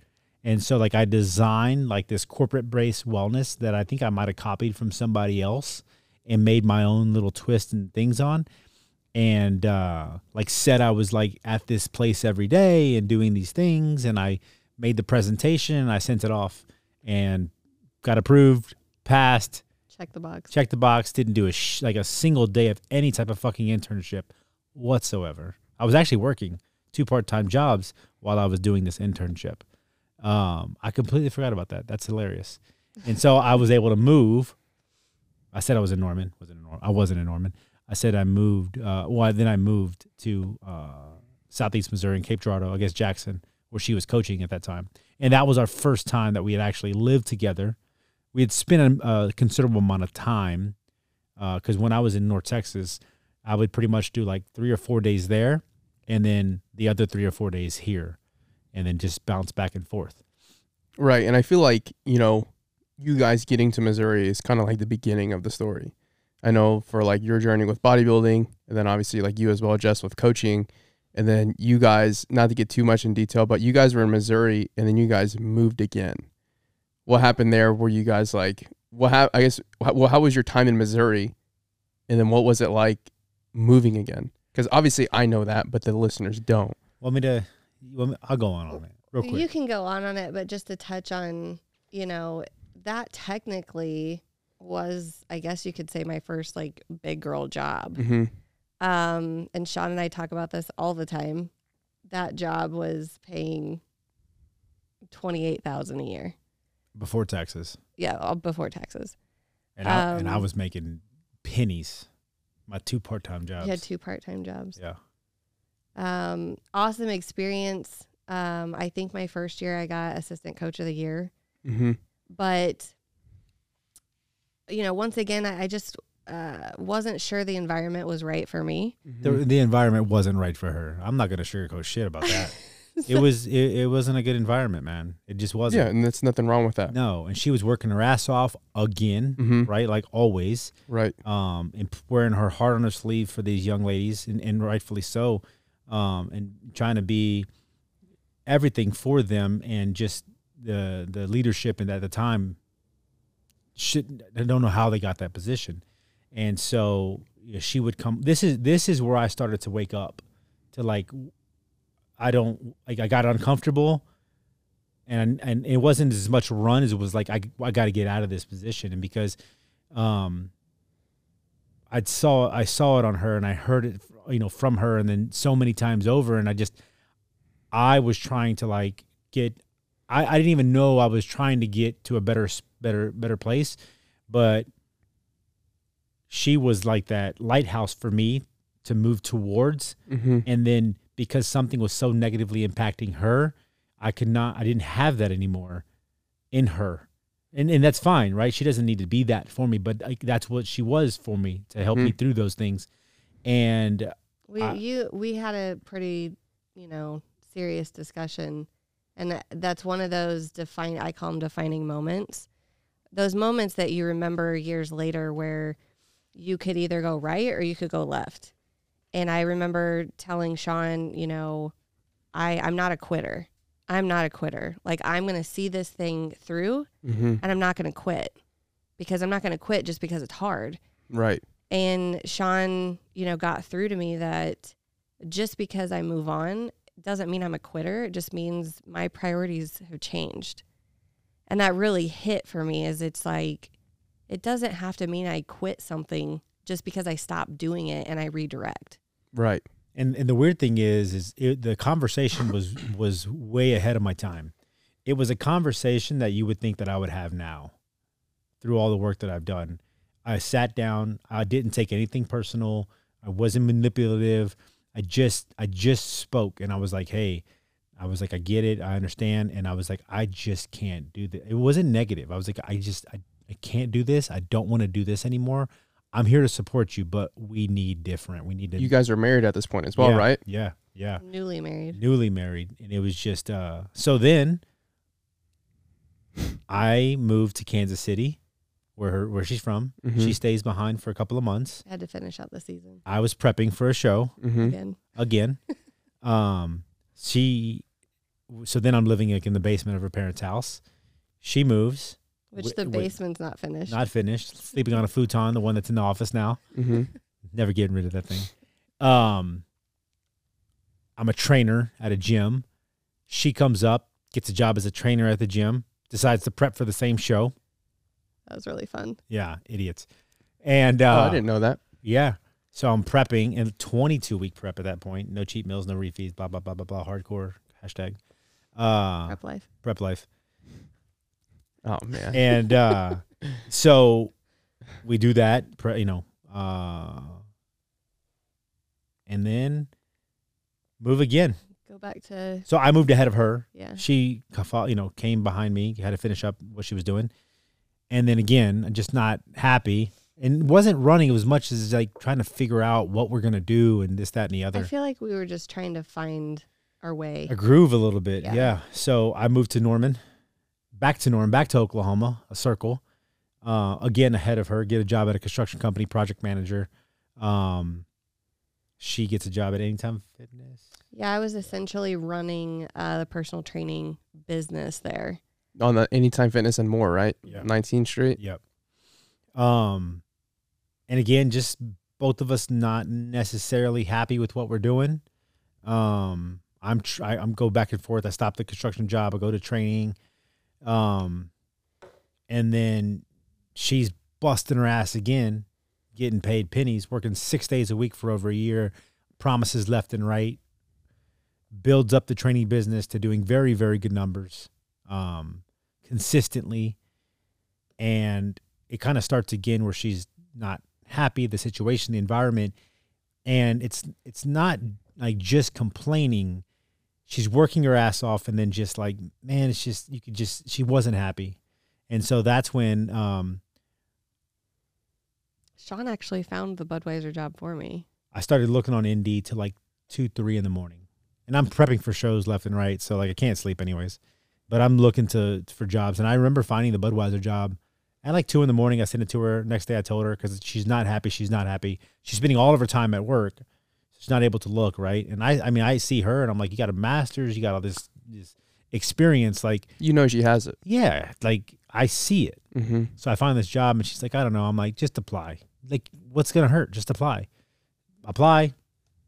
And so like I designed like this corporate brace wellness that I think I might have copied from somebody else and made my own little twist and things on. And uh like said I was like at this place every day and doing these things and I made the presentation and I sent it off and got approved, passed, Check the box. check the box. Didn't do a sh- like a single day of any type of fucking internship whatsoever. I was actually working two part time jobs while I was doing this internship. Um, I completely forgot about that. That's hilarious. And so I was able to move. I said I was in Norman. Wasn't in Norman. I wasn't in Norman. I said I moved. Uh, well, then I moved to uh, Southeast Missouri in Cape Girardeau, I guess Jackson, where she was coaching at that time. And that was our first time that we had actually lived together. We had spent a, a considerable amount of time uh, because when I was in North Texas, I would pretty much do like three or four days there, and then the other three or four days here, and then just bounce back and forth. Right. And I feel like, you know, you guys getting to Missouri is kind of like the beginning of the story. I know for like your journey with bodybuilding, and then obviously like you as well, Jess, with coaching. And then you guys, not to get too much in detail, but you guys were in Missouri and then you guys moved again. What happened there? Were you guys like, what hap- I guess, well, how was your time in Missouri? And then what was it like moving again? Because obviously I know that, but the listeners don't. Want me to? you want me- I'll go on on it real quick. You can go on on it, but just to touch on, you know, that technically was, I guess you could say, my first like big girl job. Mm-hmm. Um, and Shaun and I talk about this all the time. That job was paying twenty eight thousand a year. Before taxes, Yeah, all before taxes. and I, and I Um, was making pennies. My two part time jobs. You had two part time jobs. Yeah. Um, awesome experience. Um, I think my first year I got assistant coach of the year. Mm-hmm. but you know once again i, I just uh, wasn't sure the environment was right for me The, the environment wasn't right for her. I'm not gonna sugarcoat shit about that. [laughs] it [laughs] was it, it wasn't a good environment, man. It just wasn't. Yeah, and that's nothing wrong with that. No, and she was working her ass off again, Mm-hmm. right? Like always. Right. Um, and wearing her heart on her sleeve for these young ladies, and, and rightfully so. Um, and trying to be everything for them, and just the the leadership and at the time. Should I don't know how they got that position, and so yeah, she would come. This is this is where I started to wake up, to like, I don't like I got uncomfortable and and it wasn't as much run as it was like I I got to get out of this position. And because um I saw I saw it on her and I heard it you know from her and then so many times over. And I just I was trying to like get I, I didn't even know I was trying to get to a better better better place. But she was like that lighthouse for me to move towards Mm-hmm. and then because something was so negatively impacting her i could not i didn't have that anymore in her. And and that's fine right? She doesn't need to be that for me but like, that's what she was for me to help me Mhm. through those things. And we Uh, you we had a pretty you know serious discussion and that, that's one of those define i call them defining moments. Those moments that you remember years later where you could either go right or you could go left and i remember telling shaun you know i i'm not a quitter i'm not a quitter like i'm going to see this thing through Mm-hmm. and i'm not going to quit because i'm not going to quit just because it's hard Right. and Shaun, you know, got through to me that just because I move on doesn't mean I'm a quitter. It just means my priorities have changed. And that really hit for me is it's like it doesn't have to mean I quit something just because I stop doing it and I redirect. Right. and and the weird thing is is it, the conversation was was way ahead of my time. It was a conversation that you would think that i would have now through all the work that i've done. I sat down. I didn't take anything personal. I wasn't manipulative. I just i just spoke and i was like hey i was like i get it. I understand. And i was like i just can't do this it wasn't negative. I was like i just i, I can't do this. I don't want to do this anymore i'm here to support you but we need different we need to You guys are married at this point as well, yeah, right? Yeah, yeah. Newly married. Newly married, and it was just uh. So then, I moved to Kansas City, where her where she's from. Mhm. She stays behind for a couple of months. Had to finish out the season I was prepping for a show Mm-hmm. again. again. [laughs] um, she. So then I'm living like in the basement of her parents' house. She moves, Which the wait. basement's not finished. not finished, sleeping on a futon, the one that's in the office now. Mm-hmm. never getting rid of that thing. Um, I'm a trainer at a gym. She comes up, gets a job as a trainer at the gym, decides to prep for the same show. That was really fun. Yeah, idiots. And oh, uh, I didn't know that. Yeah. So I'm prepping in 22 week prep at that point. No cheat meals, no refeeds, blah blah blah blah blah. Hardcore hashtag. Uh, Prep life. prep life. Oh man. And uh, [laughs] so we do that. You know, uh, and then move again. Go back to So I moved ahead of her. yeah. She, you know, came behind me. Had to finish up what she was doing, and then again, I'm just not happy. And wasn't running as much as like trying to figure out what we're gonna do and this, that, and the other. I feel like we were just trying to find our way. a groove a little bit. Yeah. Yeah. So I moved to Norman, back to Norman, back to Oklahoma, a circle. Uh, again, ahead of her, get a job at a construction company, project manager. Um, she gets a job at Anytime Fitness. Yeah, I was essentially running uh, the personal training business there. On the Anytime Fitness and more, right? Yeah. 19th Street. Yep. Um, and again, just both of us not necessarily happy with what we're doing. Um, I'm tr- I, I'm go back and forth. I stop the construction job. I go to training. Um, and then she's busting her ass again, getting paid pennies, working six days a week for over a year, promises left and right, builds up the training business to doing very, very good numbers, um, consistently. And it kind of starts again where she's not happy, the situation, the environment. And it's it's not like just complaining. She's working her ass off and then just like, man, it's just you could just she wasn't happy. And so that's when um Shaun actually found the Budweiser job for me. I started looking on Indeed to like two, three in the morning, and I'm prepping for shows left and right, so like I can't sleep anyways. But I'm looking to for jobs, and I remember finding the Budweiser job at like two in the morning. I sent it to her. Next day, I told her because she's not happy. She's not happy. She's spending all of her time at work. She's not able to look right. And I, I mean, I see her, and I'm like, you got a master's, you got all this, this experience. Like, You know she has it. yeah, like I see it. Mm-hmm. So I find this job, and she's like, I don't know. I'm like, just apply. Like, what's gonna hurt? Just apply. Apply.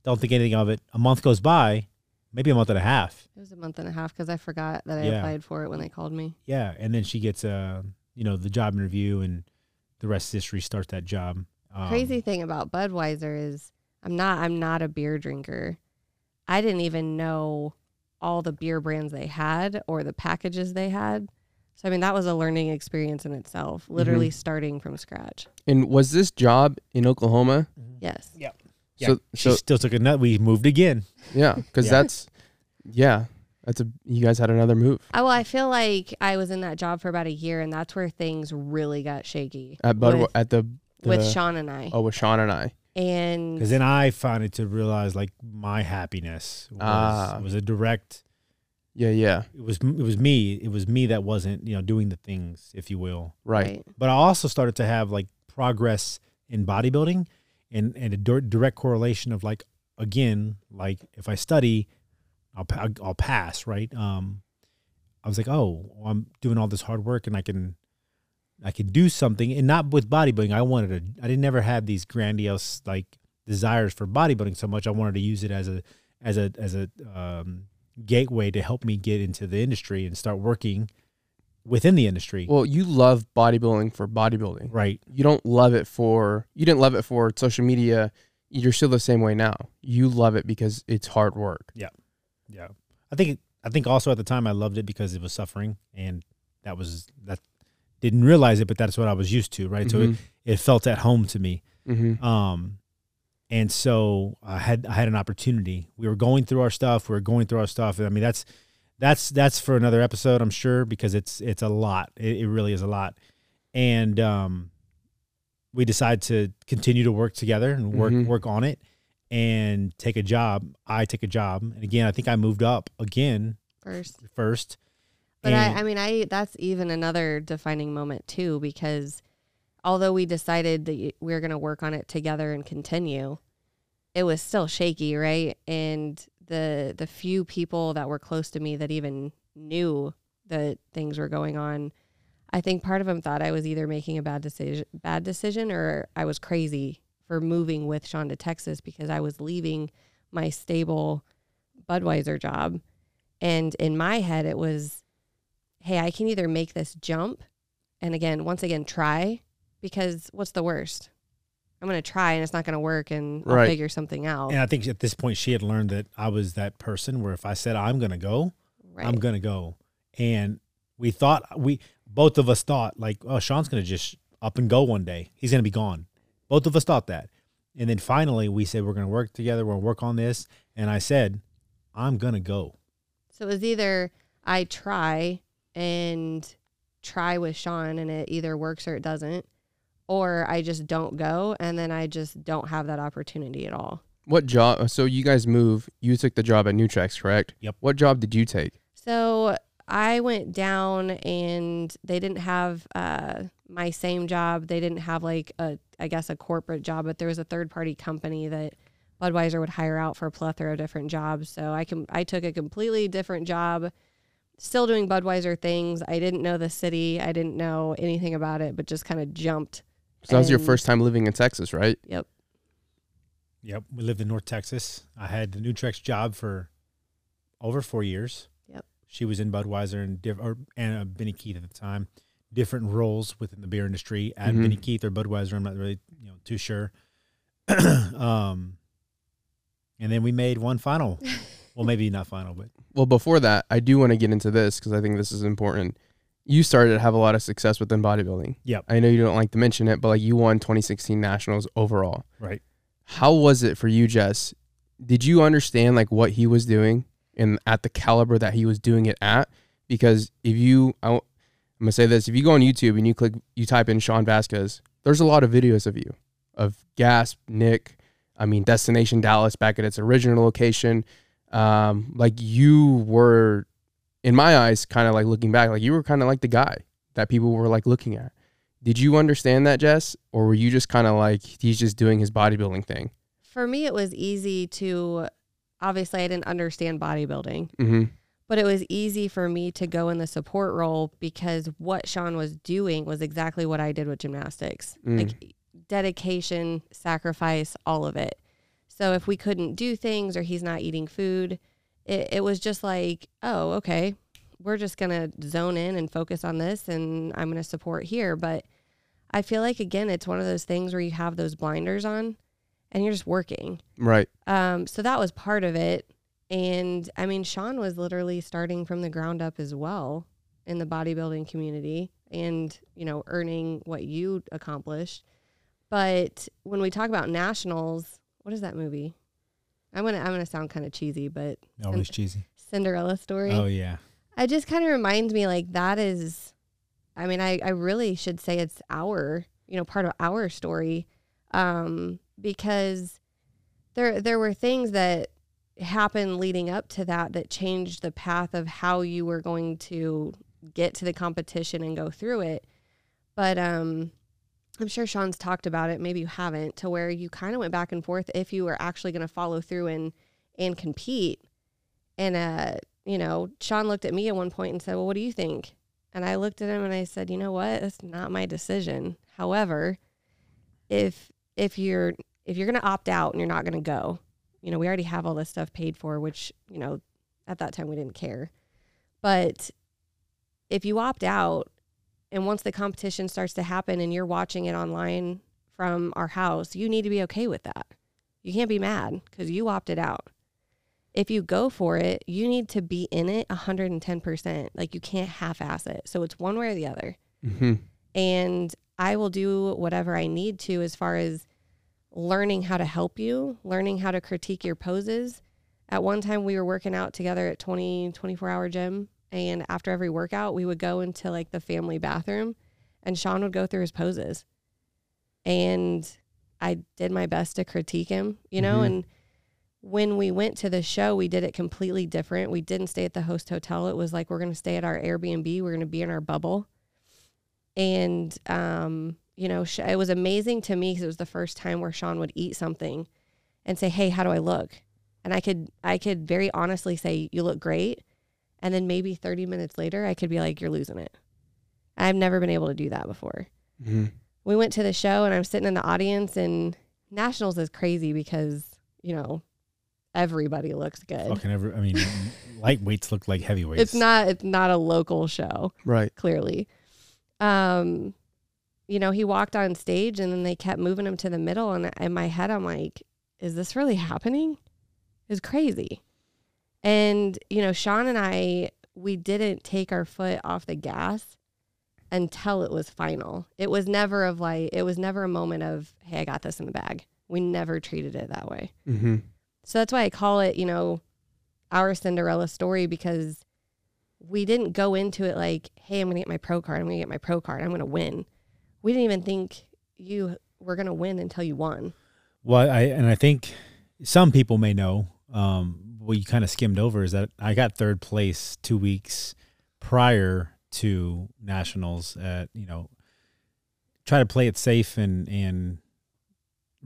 Don't think anything of it. A month goes by, maybe a month and a half. It was a month and a half because I forgot that I Yeah. applied for it when they called me. Yeah, and then she gets uh, you know, the job interview, and the rest of history starts that job. Um, Crazy thing about Budweiser is I'm not I'm not a beer drinker. I didn't even know all the beer brands they had or the packages they had. So I mean that was a learning experience in itself, mm-hmm. literally starting from scratch. And was this job in Oklahoma? Mm-hmm. Yes. Yeah, So, she so still took a nut. We moved again. yeah, because Yeah. that's, yeah, that's a. You guys had another move I, well, I feel like I was in that job for about a year and that's where things really got shaky at Bud with, at the, the with Shaun and I. Oh, with Shaun and I. And Because then I found it to realize like my happiness was, Ah. was a direct. Yeah, yeah, It was it was me. It was me that wasn't you know doing the things, if you will. right. but I also started to have like progress in bodybuilding and, and a direct correlation of like, again, like if I study, I'll, I'll pass, right? Um, I was like, oh, well, I'm doing all this hard work and I can, I could do something and not with bodybuilding. I wanted to, I didn't never have these grandiose like desires for bodybuilding so much. I wanted to use it as a, as a, as a, um, gateway to help me get into the industry and start working within the industry. Well, you love bodybuilding for bodybuilding. right. You don't love it for. You didn't love it for social media. You're still the same way now. You love it because it's hard work. Yeah, Yeah. I think I think also at the time I loved it because it was suffering, and that was that didn't realize it, but that's what I was used to, right? So it, it felt at home to me. mm-hmm. Um, and so I had I had an opportunity. We were going through our stuff. We were going through our stuff. I mean, that's that's that's for another episode, I'm sure, because it's it's a lot. It, it really is a lot. And um, we decided to continue to work together and work Mhm. work on it and take a job. I take a job, and again, I think I moved up again first. first. But And- I, mm. I mean, I that's even another defining moment too, because although we decided that we are going to work on it together and continue, it was still shaky, right? And the the few people that were close to me that even knew that things were going on, I think part of them thought I was either making a bad decision, bad decision, or I was crazy for moving with Shaun to Texas because I was leaving my stable Budweiser job. And in my head, it was hey, I can either make this jump and again, once again, try because what's the worst? I'm going to try and it's not going to work and I'll Right. figure something out. And I think at this point she had learned that I was that person where if I said I'm going to go, right. I'm going to go. And we thought we both of us thought like, oh, Shaun's going to just up and go one day. He's going to be gone. Both of us thought that. And then finally we said we're going to work together. We're going to work on this. And I said, I'm going to go. So it was either I try and try with Shaun and it either works or it doesn't, or I just don't go and then I just don't have that opportunity at all. What job? So you guys move. You took the job at Nutrex, correct? Yep. What job did you take? So I went down and they didn't have uh, my same job. They didn't have like a, I guess, a corporate job, but there was a third party company that Budweiser would hire out for a plethora of different jobs. So I can, I took a completely different job, still doing Budweiser things. I didn't know the city. I didn't know anything about it, but just kind of jumped. So that was your first time living in Texas, right? Yep. Yep. We lived in North Texas. I had the Nutrex job for over four years. Yep. She was in Budweiser and diff- or and uh, Benny Keith at the time. Different roles within the beer industry at Mhm. Benny Keith or Budweiser. I'm not really you know too sure. [clears throat] um, and then we made one final. [laughs] well, maybe not final, but Well, before that, I do want to get into this because I think this is important. You started to have a lot of success within bodybuilding. Yep. I know you don't like to mention it, but like you won 2016 nationals overall. right. How was it for you, Jess? Did you understand like what he was doing and at the caliber that he was doing it at? Because if you, I, am gonna say this: if you go on YouTube and you click, you type in Shaun Vasquez, there's a lot of videos of you, of Gasp, Nick, I mean Destination Dallas back at its original location. Um, like you were, in my eyes, kind of like looking back, like you were kind of like the guy that people were like looking at. Did you understand that, Jess, or were you just kind of like he's just doing his bodybuilding thing? For me, it was easy to, obviously, I didn't understand bodybuilding. Mm-hmm. but it was easy for me to go in the support role because what Shaun was doing was exactly what I did with gymnastics. Mm. Like dedication, sacrifice, all of it. So if we couldn't do things or he's not eating food, it, it was just like, oh, okay, we're just going to zone in and focus on this and I'm going to support here. But I feel like, again, it's one of those things where you have those blinders on and you're just working. Right. Um, so that was part of it. And I mean, Shaun was literally starting from the ground up as well in the bodybuilding community and, you know, earning what you accomplished. But when we talk about nationals, what is that movie? I'm gonna I'm gonna sound kind of cheesy, but Always cheesy. Cinderella story. Oh yeah. It just kind of reminds me like that is, I mean, I, I really should say it's our, you know, part of our story, um, because there there were things that happened leading up to that that changed the path of how you were going to get to the competition and go through it. But um, I'm sure Shaun's talked about it. Maybe you haven't, to where you kind of went back and forth if you were actually going to follow through and and compete. And uh, you know, Shaun looked at me at one point and said, "Well, what do you think?" And I looked at him and I said, "You know what? That's not my decision. However, if if you're if you're going to opt out and you're not going to go, you know, we already have all this stuff paid for, which you know, at that time we didn't care. But if you opt out, and once the competition starts to happen and you're watching it online from our house, you need to be okay with that. You can't be mad because you opted out if you go for it, you need to be in it 110%. Like you can't half ass it. So it's one way or the other. Mm-hmm. And I will do whatever I need to as far as learning how to help you, learning how to critique your poses. At one time, we were working out together at 20, 24 hour gym. And after every workout, we would go into like the family bathroom and Shaun would go through his poses. And I did my best to critique him, you know, Mhm. and when we went to the show, we did it completely different. We didn't stay at the host hotel. It was like we're going to stay at our Airbnb. We're going to be in our bubble. And um, you know, it was amazing to me because it was the first time where Shaun would eat something and say, "Hey, how do I look?" And I could I could very honestly say, "You look great." And then maybe 30 minutes later, I could be like, "You're losing it." I've never been able to do that before Mm-hmm. we went to the show and I'm sitting in the audience and Nationals is crazy because, you know, everybody looks good. Fucking ever. I mean, [laughs] lightweights look like heavyweights. It's not it's not a local show, Right. clearly. um, you know, he walked on stage and then they kept moving him to the middle. And in my head, I'm like, is this really happening? It's crazy. And, you know, Shaun and I, we didn't take our foot off the gas until it was final. It was never of like, it was never a moment of, hey, I got this in the bag. We never treated it that way. Mm-hmm. So that's why I call it, you know, our Cinderella story because we didn't go into it like, hey, I'm going to get my pro card. I'm going to get my pro card. I'm going to win. We didn't even think you were going to win until you won. Well, I and I think some people may know um, what you kind of skimmed over is that I got third place two weeks prior to nationals. At you know, try to play it safe and and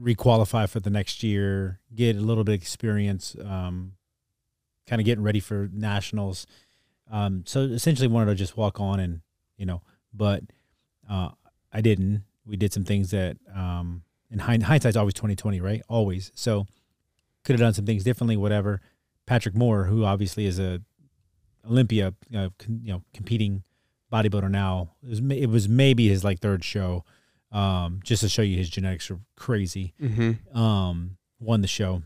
requalify for the next year, get a little bit of experience, um, kind of getting ready for nationals. Um, so essentially, wanted to just walk on and you know, but uh, I didn't. We did some things that um, in hind- hindsight's always twenty twenty, right? Always. So could have done some things differently, whatever. Patrick Moore, who obviously is a Olympia, uh, con, you know, competing bodybuilder now, it was, it was maybe his like third show, um, just to show you his genetics are crazy. Mm-hmm. Um, won the show.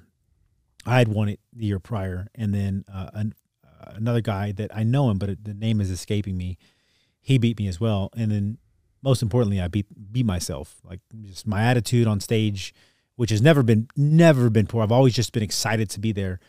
I had won it the year prior, and then uh, an, uh, another guy that I know him, but it, the name is escaping me. He beat me as well, and then most importantly, I beat beat myself. Like just my attitude on stage, which has never been never been poor. I've always just been excited to be there.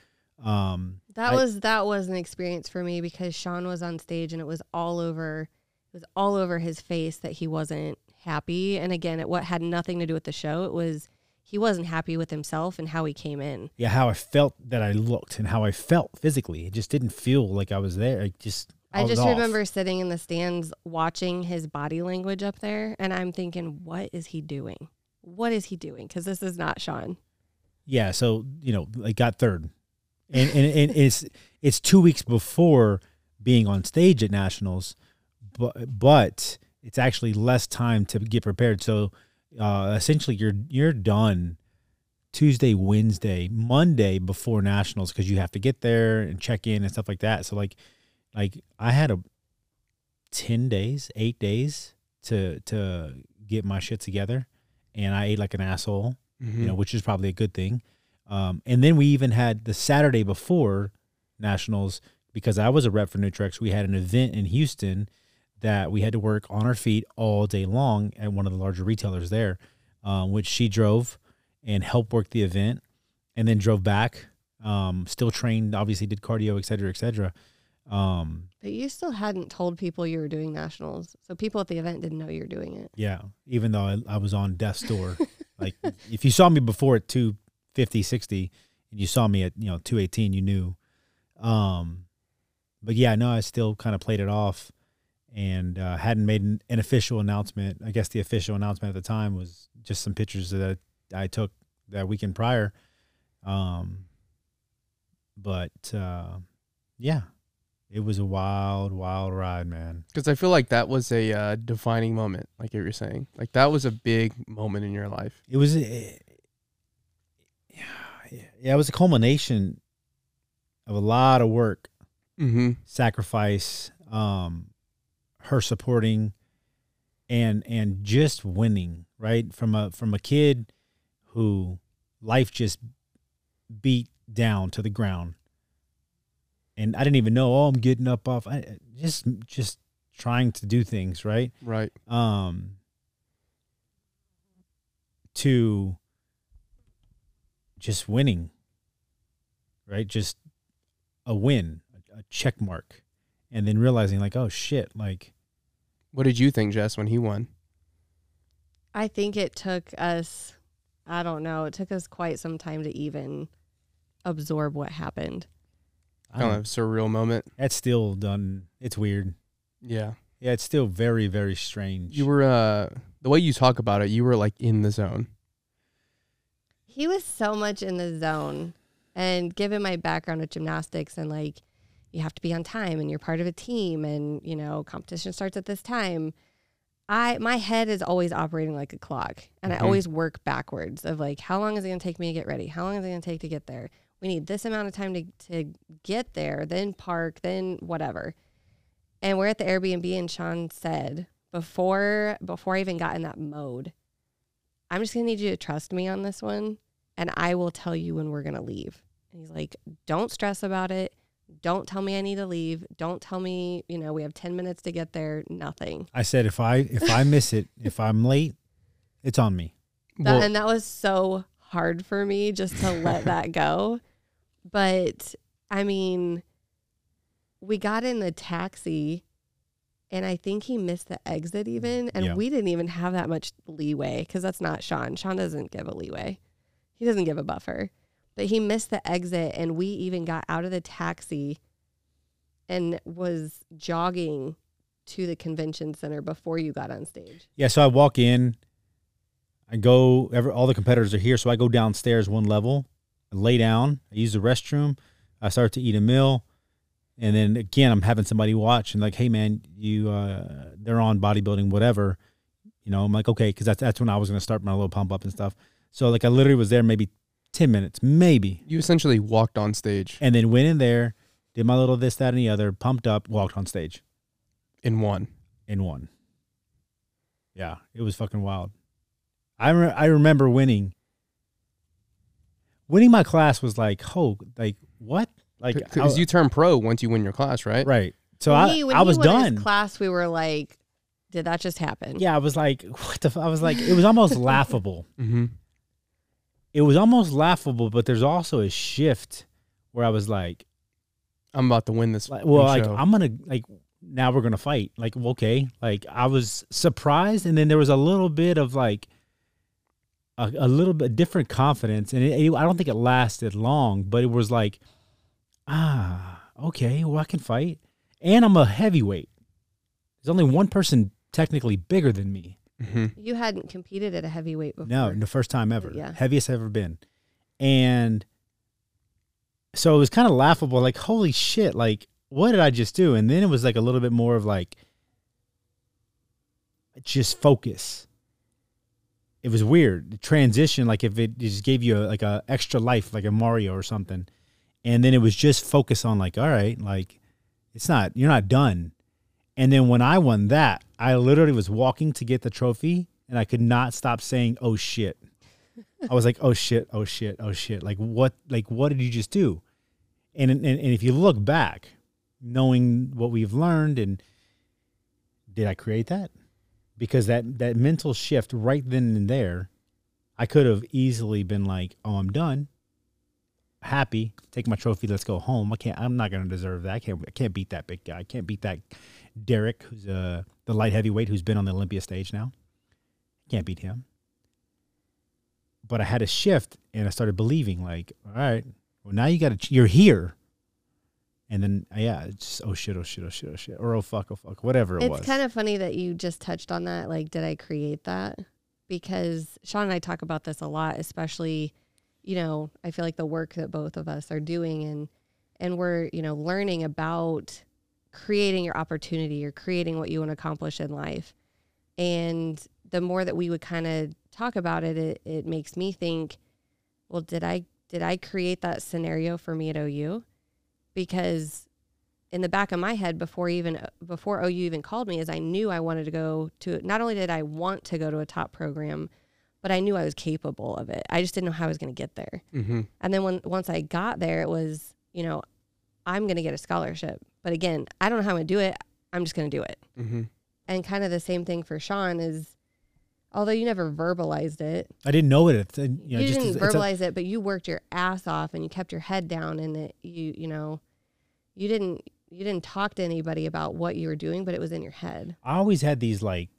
Um, That I- was that was an experience for me because Shaun was on stage and it was all over it was all over his face that he wasn't happy. And again, it what had nothing to do with the show. It was he wasn't happy with himself and how he came in. yeah, how I felt that I looked and how I felt physically. It just didn't feel like I was there. I just I was just remember sitting in the stands watching his body language up there and I'm thinking, what is he doing? What is he doing? Because this is not Shaun. Yeah, so you know, I got third, and, and and it's it's two weeks before being on stage at nationals, but but it's actually less time to get prepared. So uh, essentially, you're you're done Tuesday, Wednesday, Monday before nationals because you have to get there and check in and stuff like that. So like like I had a ten days, eight days to to get my shit together, and I ate like an asshole Mm-hmm. you know, which is probably a good thing. Um, and then we even had the Saturday before nationals because I was a rep for Nutrex. We had an event in Houston that we had to work on our feet all day long at one of the larger retailers there, um, which she drove and helped work the event, and then drove back. Um, still trained, obviously did cardio, et cetera, et cetera. Um, But you still hadn't told people you were doing nationals. So people at the event didn't know you were doing it. Yeah, even though I, I was on death's door. [laughs] like if you saw me before at 250, 60, and you saw me at, you know, 218, you knew. Um, but yeah, no, I still kind of played it off and uh, hadn't made an, an official announcement. I guess the official announcement at the time was just some pictures that I took that weekend prior. Um, but uh, yeah, it was a wild, wild ride, man. Because I feel like that was a uh, defining moment, like you were saying. Like that was a big moment in your life. it was yeah, it was a culmination of a lot of work, Mm-hmm. sacrifice, um, her supporting, and and just winning right from a from a kid who life just beat down to the ground, and I didn't even know. Oh, I'm getting up off. I just just trying to do things right. Right. um to just winning right just a win a check mark and then realizing like oh shit like What did you think, Jess, when he won? I think it took us, I don't know, it took us quite some time to even absorb what happened. I Kind don't, of surreal moment. that's still done it's weird Yeah. yeah it's still very very strange You were uh the way you talk about it, you were like in the zone. He was so much in the zone. And given my background with gymnastics and like, you have to be on time and you're part of a team and, you know, competition starts at this time. I my head is always operating like a clock and Mhm. I always work backwards of like how long is it going to take me to get ready? How long is it going to take to get there? We need this amount of time to to get there, then park, then whatever. And we're at the Airbnb and Shaun said before before I even got in that mode, I'm just gonna need you to trust me on this one, and I will tell you when we're gonna leave. And he's like, Don't stress about it. Don't tell me I need to leave. Don't tell me, you know, we have 10 minutes to get there. Nothing. I said if I if I miss it, [laughs] if I'm late, it's on me. That, Well, and that was so hard for me just to let that go. [laughs] But I mean, we got in the taxi and I think he missed the exit mm, even. And Yeah. we didn't even have that much leeway because that's not Shaun. Shaun doesn't give a leeway, he doesn't give a buffer. But he missed the exit and we even got out of the taxi and was jogging to the convention center before you got on stage. Yeah, so I walk in, I go. Every, all the competitors are here, so I go downstairs one level, I lay down, I use the restroom, I start to eat a meal, and then again I'm having somebody watch and like, hey man, you uh, they're on bodybuilding, whatever. You know, I'm like, okay, because that's that's when I was gonna start my little pump up and stuff. So like I literally was there maybe ten minutes, maybe, you essentially walked on stage and then went in there, did my little this, that, and the other, pumped up, walked on stage in one. in one. Yeah, it was fucking wild. I re- I remember winning. Winning my class was like, oh, like what? Like, Because you turn pro once you win your class, right? right? So When I he- when I he was went his done. class, we were like, did that just happen? Yeah, I was like, [laughs] what the? F-? I was like, it was almost [laughs] laughable. Mm-hmm. It was almost laughable, but there's also a shift where I was like, I'm about to win this. like well, big like show. I'm gonna like now we're gonna fight. Like okay, like I was surprised, and then there was a little bit of like a, a little bit different confidence, and it, it- I don't think it lasted long, but it was like ah okay, well I can fight, and I'm a heavyweight. There's only one person technically bigger than me. Mhm. You hadn't competed at a heavyweight before. No, the first time ever. Yeah. Heaviest I've ever been. And so it was kind of laughable, like, holy shit, like, what did I just do? And then it was like a little bit more of like just focus. It was weird. The transition, like if it just gave you a, like a extra life, like a Mario or something. And then it was just focus on like, all right, like it's not you're not done. And then when I won that, I literally was walking to get the trophy and I could not stop saying, "Oh shit." I was like, "Oh shit, oh shit, oh shit." Like what like what did you just do? And and, and if you look back, knowing what we've learned and did I create that? Because that that mental shift right then and there, I could have easily been like, "Oh, I'm done." Happy, take my trophy, let's go home. I can't I'm not going to deserve that. I can't I can't beat that big guy. I can't beat that Derek, who's uh, the light heavyweight who's been on the Olympia stage now. Can't beat him. But I had a shift and I started believing, like, all right, well, now you got to, you're here. And then, uh, yeah, it's just, oh shit, oh shit, oh shit, oh shit, or oh fuck, oh fuck, whatever it It's was. kind of funny that you just touched on that. Like, did I create that? Because Shaun and I talk about this a lot, especially, you know, I feel like the work that both of us are doing and and we're, you know, learning about creating your opportunity or creating what you want to accomplish in life. And the more that we would kind of talk about it, it, it makes me think, well, did I did I create that scenario for me at OU? Because in the back of my head before even before OU even called me is I knew I wanted to go to not only did I want to go to a top program, but I knew I was capable of it. I just didn't know how I was going to get there. Mhm. And then when once I got there, it was, you know, I'm going to get a scholarship. But again, I don't know how I'm going to do it. I'm just going to do it. Mhm. And kind of the same thing for Shaun is although you never verbalized it, I didn't know it. It's, uh, you you, just didn't it's- it's a- verbalize it, but you worked your ass off and you kept your head down and it, you, you know, you didn't you didn't talk to anybody about what you were doing, but it was in your head. I always had these like,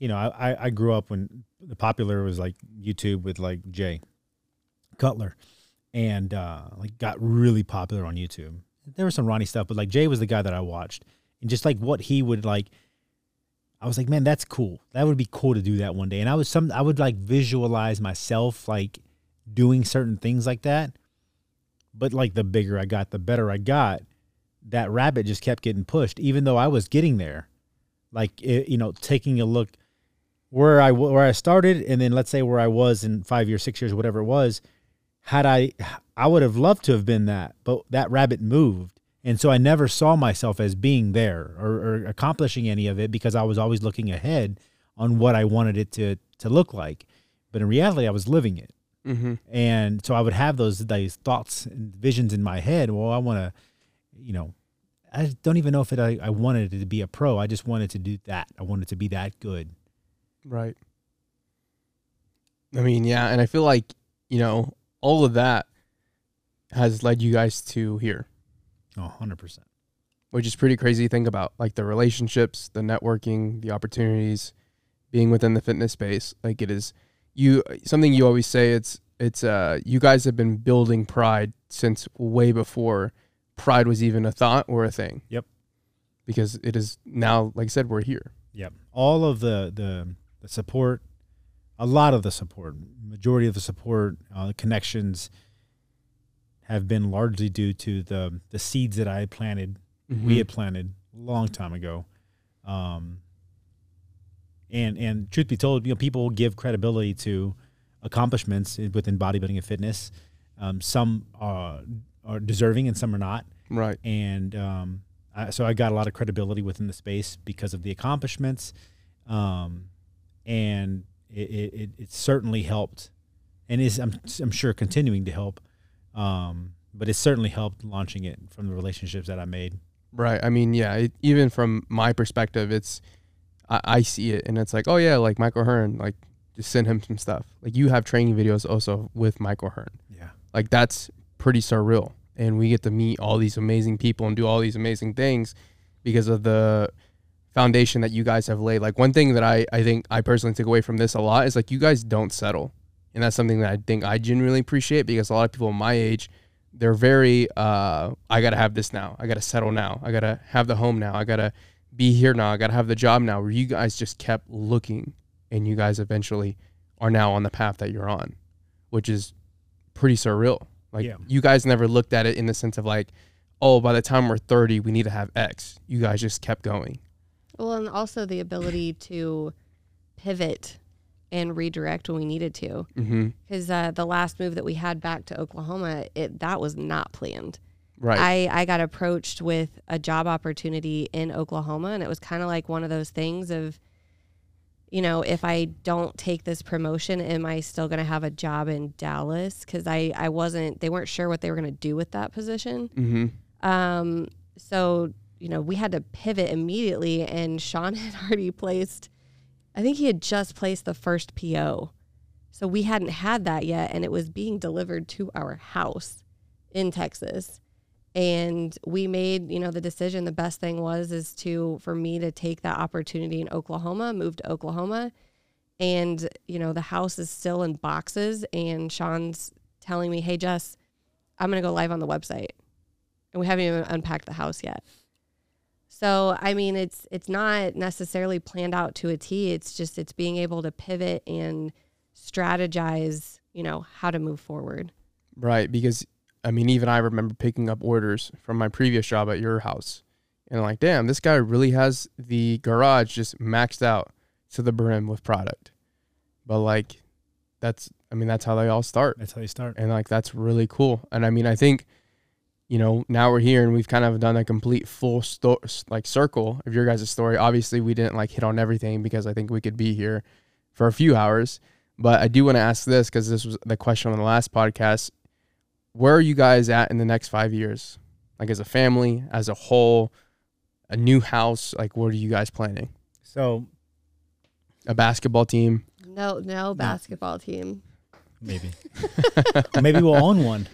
you know, I, I- grew up when the popular was like YouTube with like Jay Cutler, and uh, like got really popular on YouTube. There was some Ronnie stuff, but like Jay was the guy that I watched, and just like what he would like, I was like, man, that's cool. That would be cool to do that one day. And I was some, I would like visualize myself like doing certain things like that. But like the bigger I got, the better I got that rabbit just kept getting pushed, even though I was getting there. Like it, you know, taking a look where I where I started, and then let's say where I was in five years, six years, whatever it was. Had I, I would have loved to have been that, but that rabbit moved, And so I never saw myself as being there or, or accomplishing any of it because I was always looking ahead on what I wanted it to to look like. But in reality, I was living it. Mm-hmm. And so I would have those those thoughts and visions in my head. Well, I want to, you know, I don't even know if it, I, I wanted it to be a pro. I just wanted to do that. I wanted to be that good. Right. I mean, yeah, and I feel like, you know, all of that has led you guys to here, Oh, 100%. which is pretty crazy to think about. Like the relationships, the networking, the opportunities, being within the fitness space. Like it is you something you always say it's it's uh you guys have been building pride since way before pride was even a thought or a thing. Yep. Because it is now, like I said, we're here. Yep. All of the, the, the support, a lot of the support, majority of the support, uh, connections have been largely due to the, the seeds that I had planted we had planted a long time ago. Um, and and truth be told, you know, people give credibility to accomplishments within bodybuilding and fitness. Um, some are, are deserving and some are not. right. And um, I, so I got a lot of credibility within the space because of the accomplishments. Um, and it, it, it, certainly helped and is, I'm, I'm sure, continuing to help. Um, but it certainly helped launching it from the relationships that I made. Right. I mean, yeah, it, even from my perspective, it's, I, I see it and it's like, oh, yeah, like Michael Hearn, like just send him some stuff. Like you have training videos also with Michael Hearn. Yeah. Like that's pretty surreal. And we get to meet all these amazing people and do all these amazing things because of the foundation that you guys have laid. Like one thing that I, I think I personally take away from this a lot is like you guys don't settle. And that's something that I think I genuinely appreciate because a lot of people my age, they're very uh I gotta have this now. I gotta settle now. I gotta have the home now. I gotta be here now. I gotta have the job now. Where you guys just kept looking and you guys eventually are now on the path that you're on, which is pretty surreal. Like Yeah. you guys never looked at it in the sense of like, oh, by the time we're 30, we need to have X. You guys just kept going. Well, and also the ability to pivot and redirect when we needed to. Mm-hmm. Because uh, the last move that we had back to Oklahoma, it that was not planned. Right. I, I got approached with a job opportunity in Oklahoma, and it was kind of like one of those things of, you know, if I don't take this promotion, am I still going to have a job in Dallas? Because I, I wasn't, they weren't sure what they were going to do with that position. mm-hmm. Um, so, you know, we had to pivot immediately, and Shaun [laughs] had already placed, I think he had just placed the first PO. So we hadn't had that yet, and it was being delivered to our house in Texas. And we made, you know, the decision. The best thing was is to for me to take that opportunity in Oklahoma, move to Oklahoma, and you know the house is still in boxes. And Shaun's telling me, "Hey, Jess, I'm gonna go live on the website." and we haven't even unpacked the house yet. So I mean, it's it's not necessarily planned out to a T. It's just it's being able to pivot and strategize. You know how to move forward. Right. Because I mean, even I remember picking up orders from my previous job at your house. And like, damn, this guy really has the garage just maxed out to the brim with product. But like that's I mean, that's how they all start. That's how you start. and like that's really cool and i mean i think you know now we're here and we've kind of done a complete full sto- like circle of your guys' story. Obviously we didn't like hit on everything because i think we could be here for a few hours. But i do want to ask this because this was the question on the last podcast. Where are you guys at in the next five years? Like as a family as a whole a new house like what are you guys planning? So a basketball team? No, no. basketball team. maybe, [laughs] maybe we'll own one.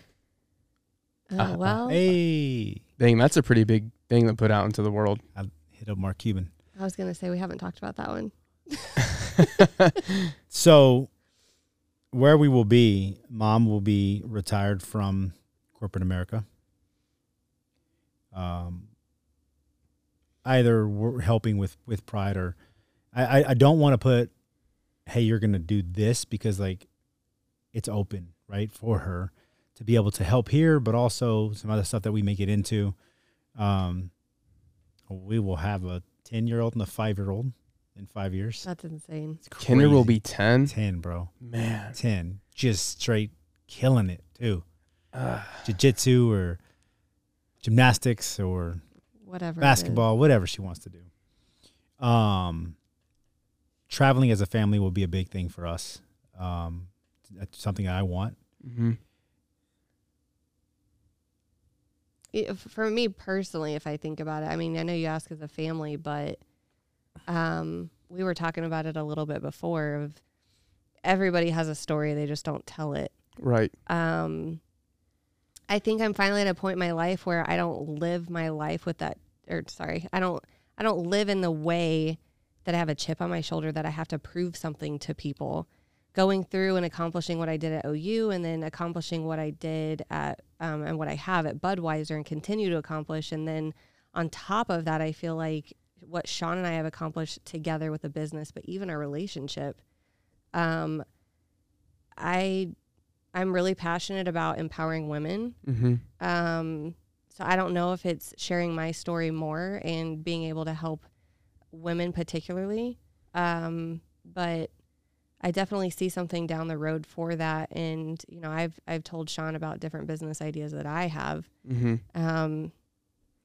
Oh Uh, well, Hey, dang that's a pretty big thing to put out into the world I hit up Mark Cuban. I was gonna say we haven't talked about that one. [laughs] So, where we will be, mom will be retired from corporate America. Um, either we're helping with with pride or I I, I don't want to put, hey, you're gonna do this because like, it's open right for her to be able to help here, but also some other stuff that we may get into. Um, we will have a ten year old and a five year old in five years. That's insane. It's kinder will be 10 10, bro. man 10. Just straight killing it, too. Ugh. Jiu jitsu or gymnastics or Whatever. basketball, whatever she wants to do. Um, traveling as a family will be a big thing for us. Um, that's something I want. Mm-hmm. If- for me personally, if I think about it, I mean, I know you ask as a family, but um, we were talking about it a little bit before. Of everybody has a story, they just don't tell it. Right. Um, I think I'm finally at a point in my life where I don't live my life with that, or sorry, I don't, I don't live in the way that I have a chip on my shoulder that I have to prove something to people. Going through and accomplishing what I did at OU, and then accomplishing what I did at um, and what I have at Budweiser, and continue to accomplish, and then on top of that, I feel like what Shaun and I have accomplished together with the business, but even our relationship. Um, I I'm really passionate about empowering women. Mm-hmm. Um, so I don't know if it's sharing my story more and being able to help women particularly. Um, but I definitely see something down the road for that. And, you know, I've, I've told Shaun about different business ideas that I have. Mm-hmm. Um,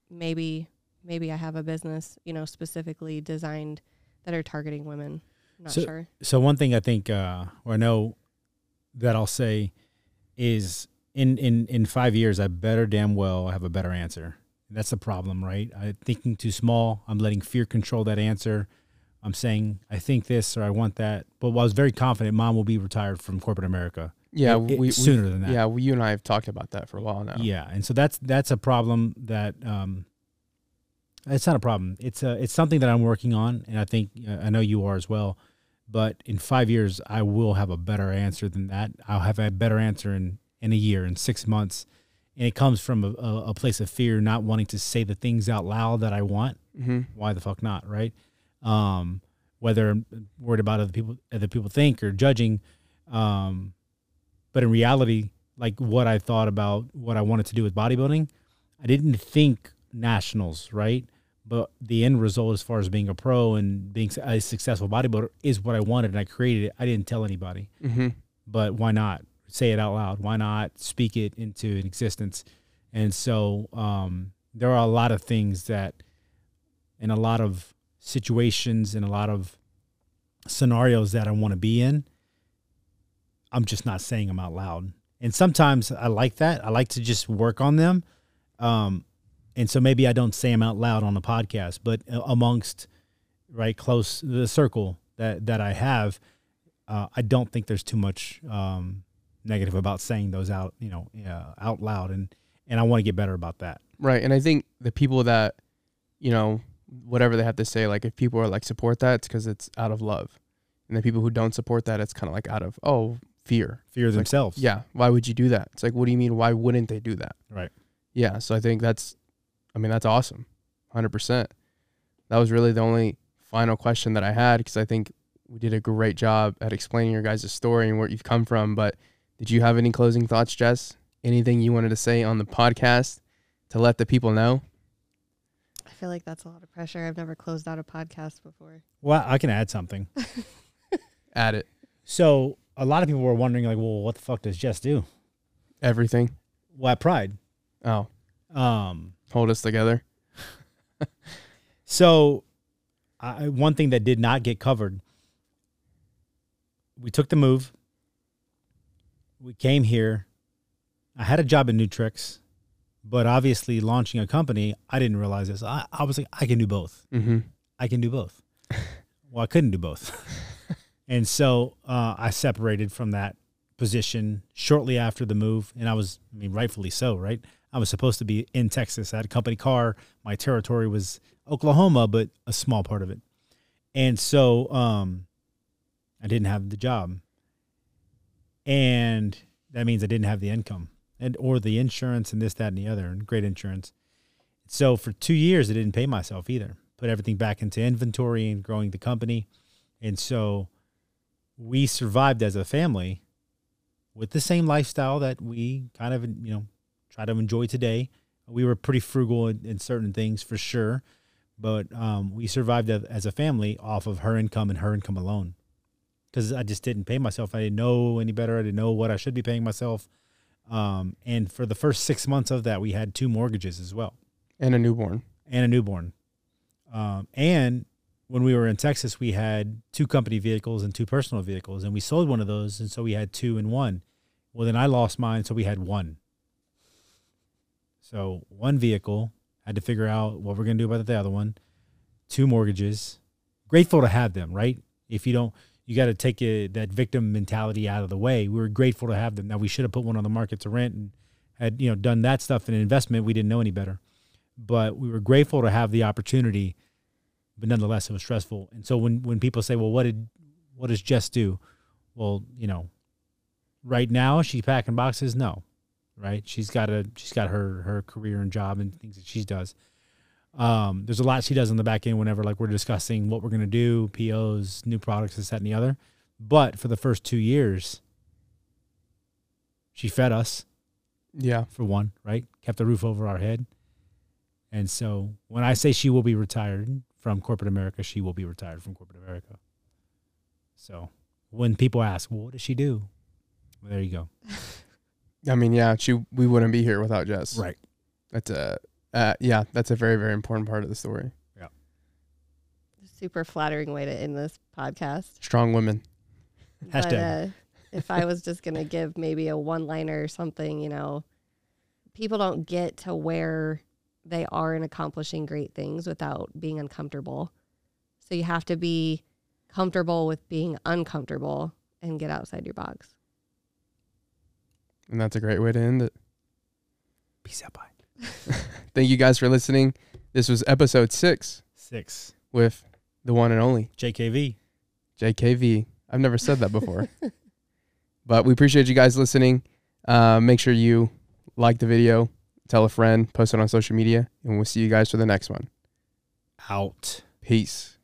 maybe, maybe I have a business, you know, specifically designed that are targeting women. I'm not So- sure. So one thing I think, uh, or I know that I'll say, is in in in five years, I better damn well have a better answer. That's the problem, right? I'm thinking too small. I'm letting fear control that answer. I'm saying I think this or I want that. But I was very confident mom will be retired from corporate America. Yeah, It- it- we, we sooner than that. Yeah, we, you and I have talked about that for a while now. Yeah, and so that's that's a problem that um, it's not a problem. It's a it's something that I'm working on, and I think uh, I know you are as well. But in five years, I will have a better answer than that. I'll have a better answer in in a year, in six months, and it comes from a, a, a place of fear, not wanting to say the things out loud that I want. Mm-hmm. Why the fuck not, right? Um, whether I'm worried about other people, other people think or judging, um, but in reality, like what I thought about what I wanted to do with bodybuilding, I didn't think nationals, right? But the end result, as far as being a pro and being a successful bodybuilder, is what I wanted, and I created it. I didn't tell anybody, Mm-hmm. but why not say it out loud? Why not speak it into existence? And so um, there are a lot of things that, in a lot of situations, and a lot of scenarios that I want to be in, I'm just not saying them out loud. And sometimes I like that. I like to just work on them. Um, and so maybe I don't say them out loud on the podcast, but uh, amongst right close the circle that that I have, uh, I don't think there's too much um, negative about saying those out, you know, uh, out loud, and and I want to get better about that. Right. And I think the people that, you know, whatever they have to say, like if people are like support that, it's because it's out of love. And the people who don't support that, it's kind of like out of, oh, fear. Fear Like, themselves. Yeah. Why would you do that? It's like, what do you mean? Why wouldn't they do that? Right. Yeah. So I think that's, I mean, that's awesome. 100%. That was really the only final question that I had because I think we did a great job at explaining your guys' story and where you've come from. But did you have any closing thoughts, Jess? Anything you wanted to say on the podcast to let the people know? I feel like that's a lot of pressure. I've never closed out a podcast before. Well, I can add something. [laughs] Add it. So a lot of people were wondering, like, well, what the fuck does Jess do? Everything. Well, at Pride. Oh, Um, hold us together. so I, one thing that did not get covered, we took the move. We came here. I had a job at Nutrex, but obviously launching a company, I didn't realize this. I, I was like, I can do both. Mm-hmm. I can do both. [laughs] well, I couldn't do both. and so uh, I separated from that position shortly after the move. And I was, I mean, rightfully so, right? I was supposed to be in Texas. I had a company car. My territory was Oklahoma, but a small part of it. And so um, I didn't have the job. And that means I didn't have the income and or the insurance and this, that, and the other, and great insurance. So for two years, I didn't pay myself either. Put everything back into inventory and growing the company. And so we survived as a family with the same lifestyle that we kind of, you know, try to enjoy today. We were pretty frugal in, in certain things for sure, but um, we survived as a family off of her income and her income alone. Because I just didn't pay myself. I didn't know any better. I didn't know what I should be paying myself. Um, and for the first six months of that, we had two mortgages as well And a newborn. and a newborn. Um, and when we were in Texas, we had two company vehicles and two personal vehicles, and we sold one of those, and so we had two and one. Well, then I lost mine, so we had one. So one vehicle had to figure out what we're gonna do about the other one. Two mortgages. Grateful to have them, right? If you don't, you got to take a, that victim mentality out of the way. We were grateful to have them. Now we should have put one on the market to rent and had you know done that stuff in investment. We didn't know any better but we were grateful to have the opportunity. But nonetheless, it was stressful. And so when when people say, "Well, what did what does Jess do?" Well, you know, right now she's packing boxes. No, right? She's got a she's got her her career and job and things that she does. Um, there's a lot she does on the back end whenever like we're discussing what we're gonna do, POs, new products, this, that, and the other. But for the first two years, she fed us Yeah. for one, right? Kept the roof over our head. And so when I say she will be retired from corporate America, she will be retired from corporate America. So when people ask, well, what does she do? Well, there you go. [laughs] I mean, yeah, she we wouldn't be here without Jess. Right. That's a uh, yeah, that's a very very important part of the story. Yeah. Super flattering way to end this podcast. Strong women. [laughs] But, Hashtag. uh, if I was just going to give maybe a one liner or something, you know, people don't get to where they are in accomplishing great things without being uncomfortable. So you have to be comfortable with being uncomfortable and get outside your box. And that's a great way to end it. Peace out. Bye. [laughs] Thank you guys for listening. This was episode six Six. with the one and only JKV. JKV. I've never said that before. [laughs] but we appreciate you guys listening. Uh, make sure you like the video, tell a friend, post it on social media, and we'll see you guys for the next one. Out. Peace.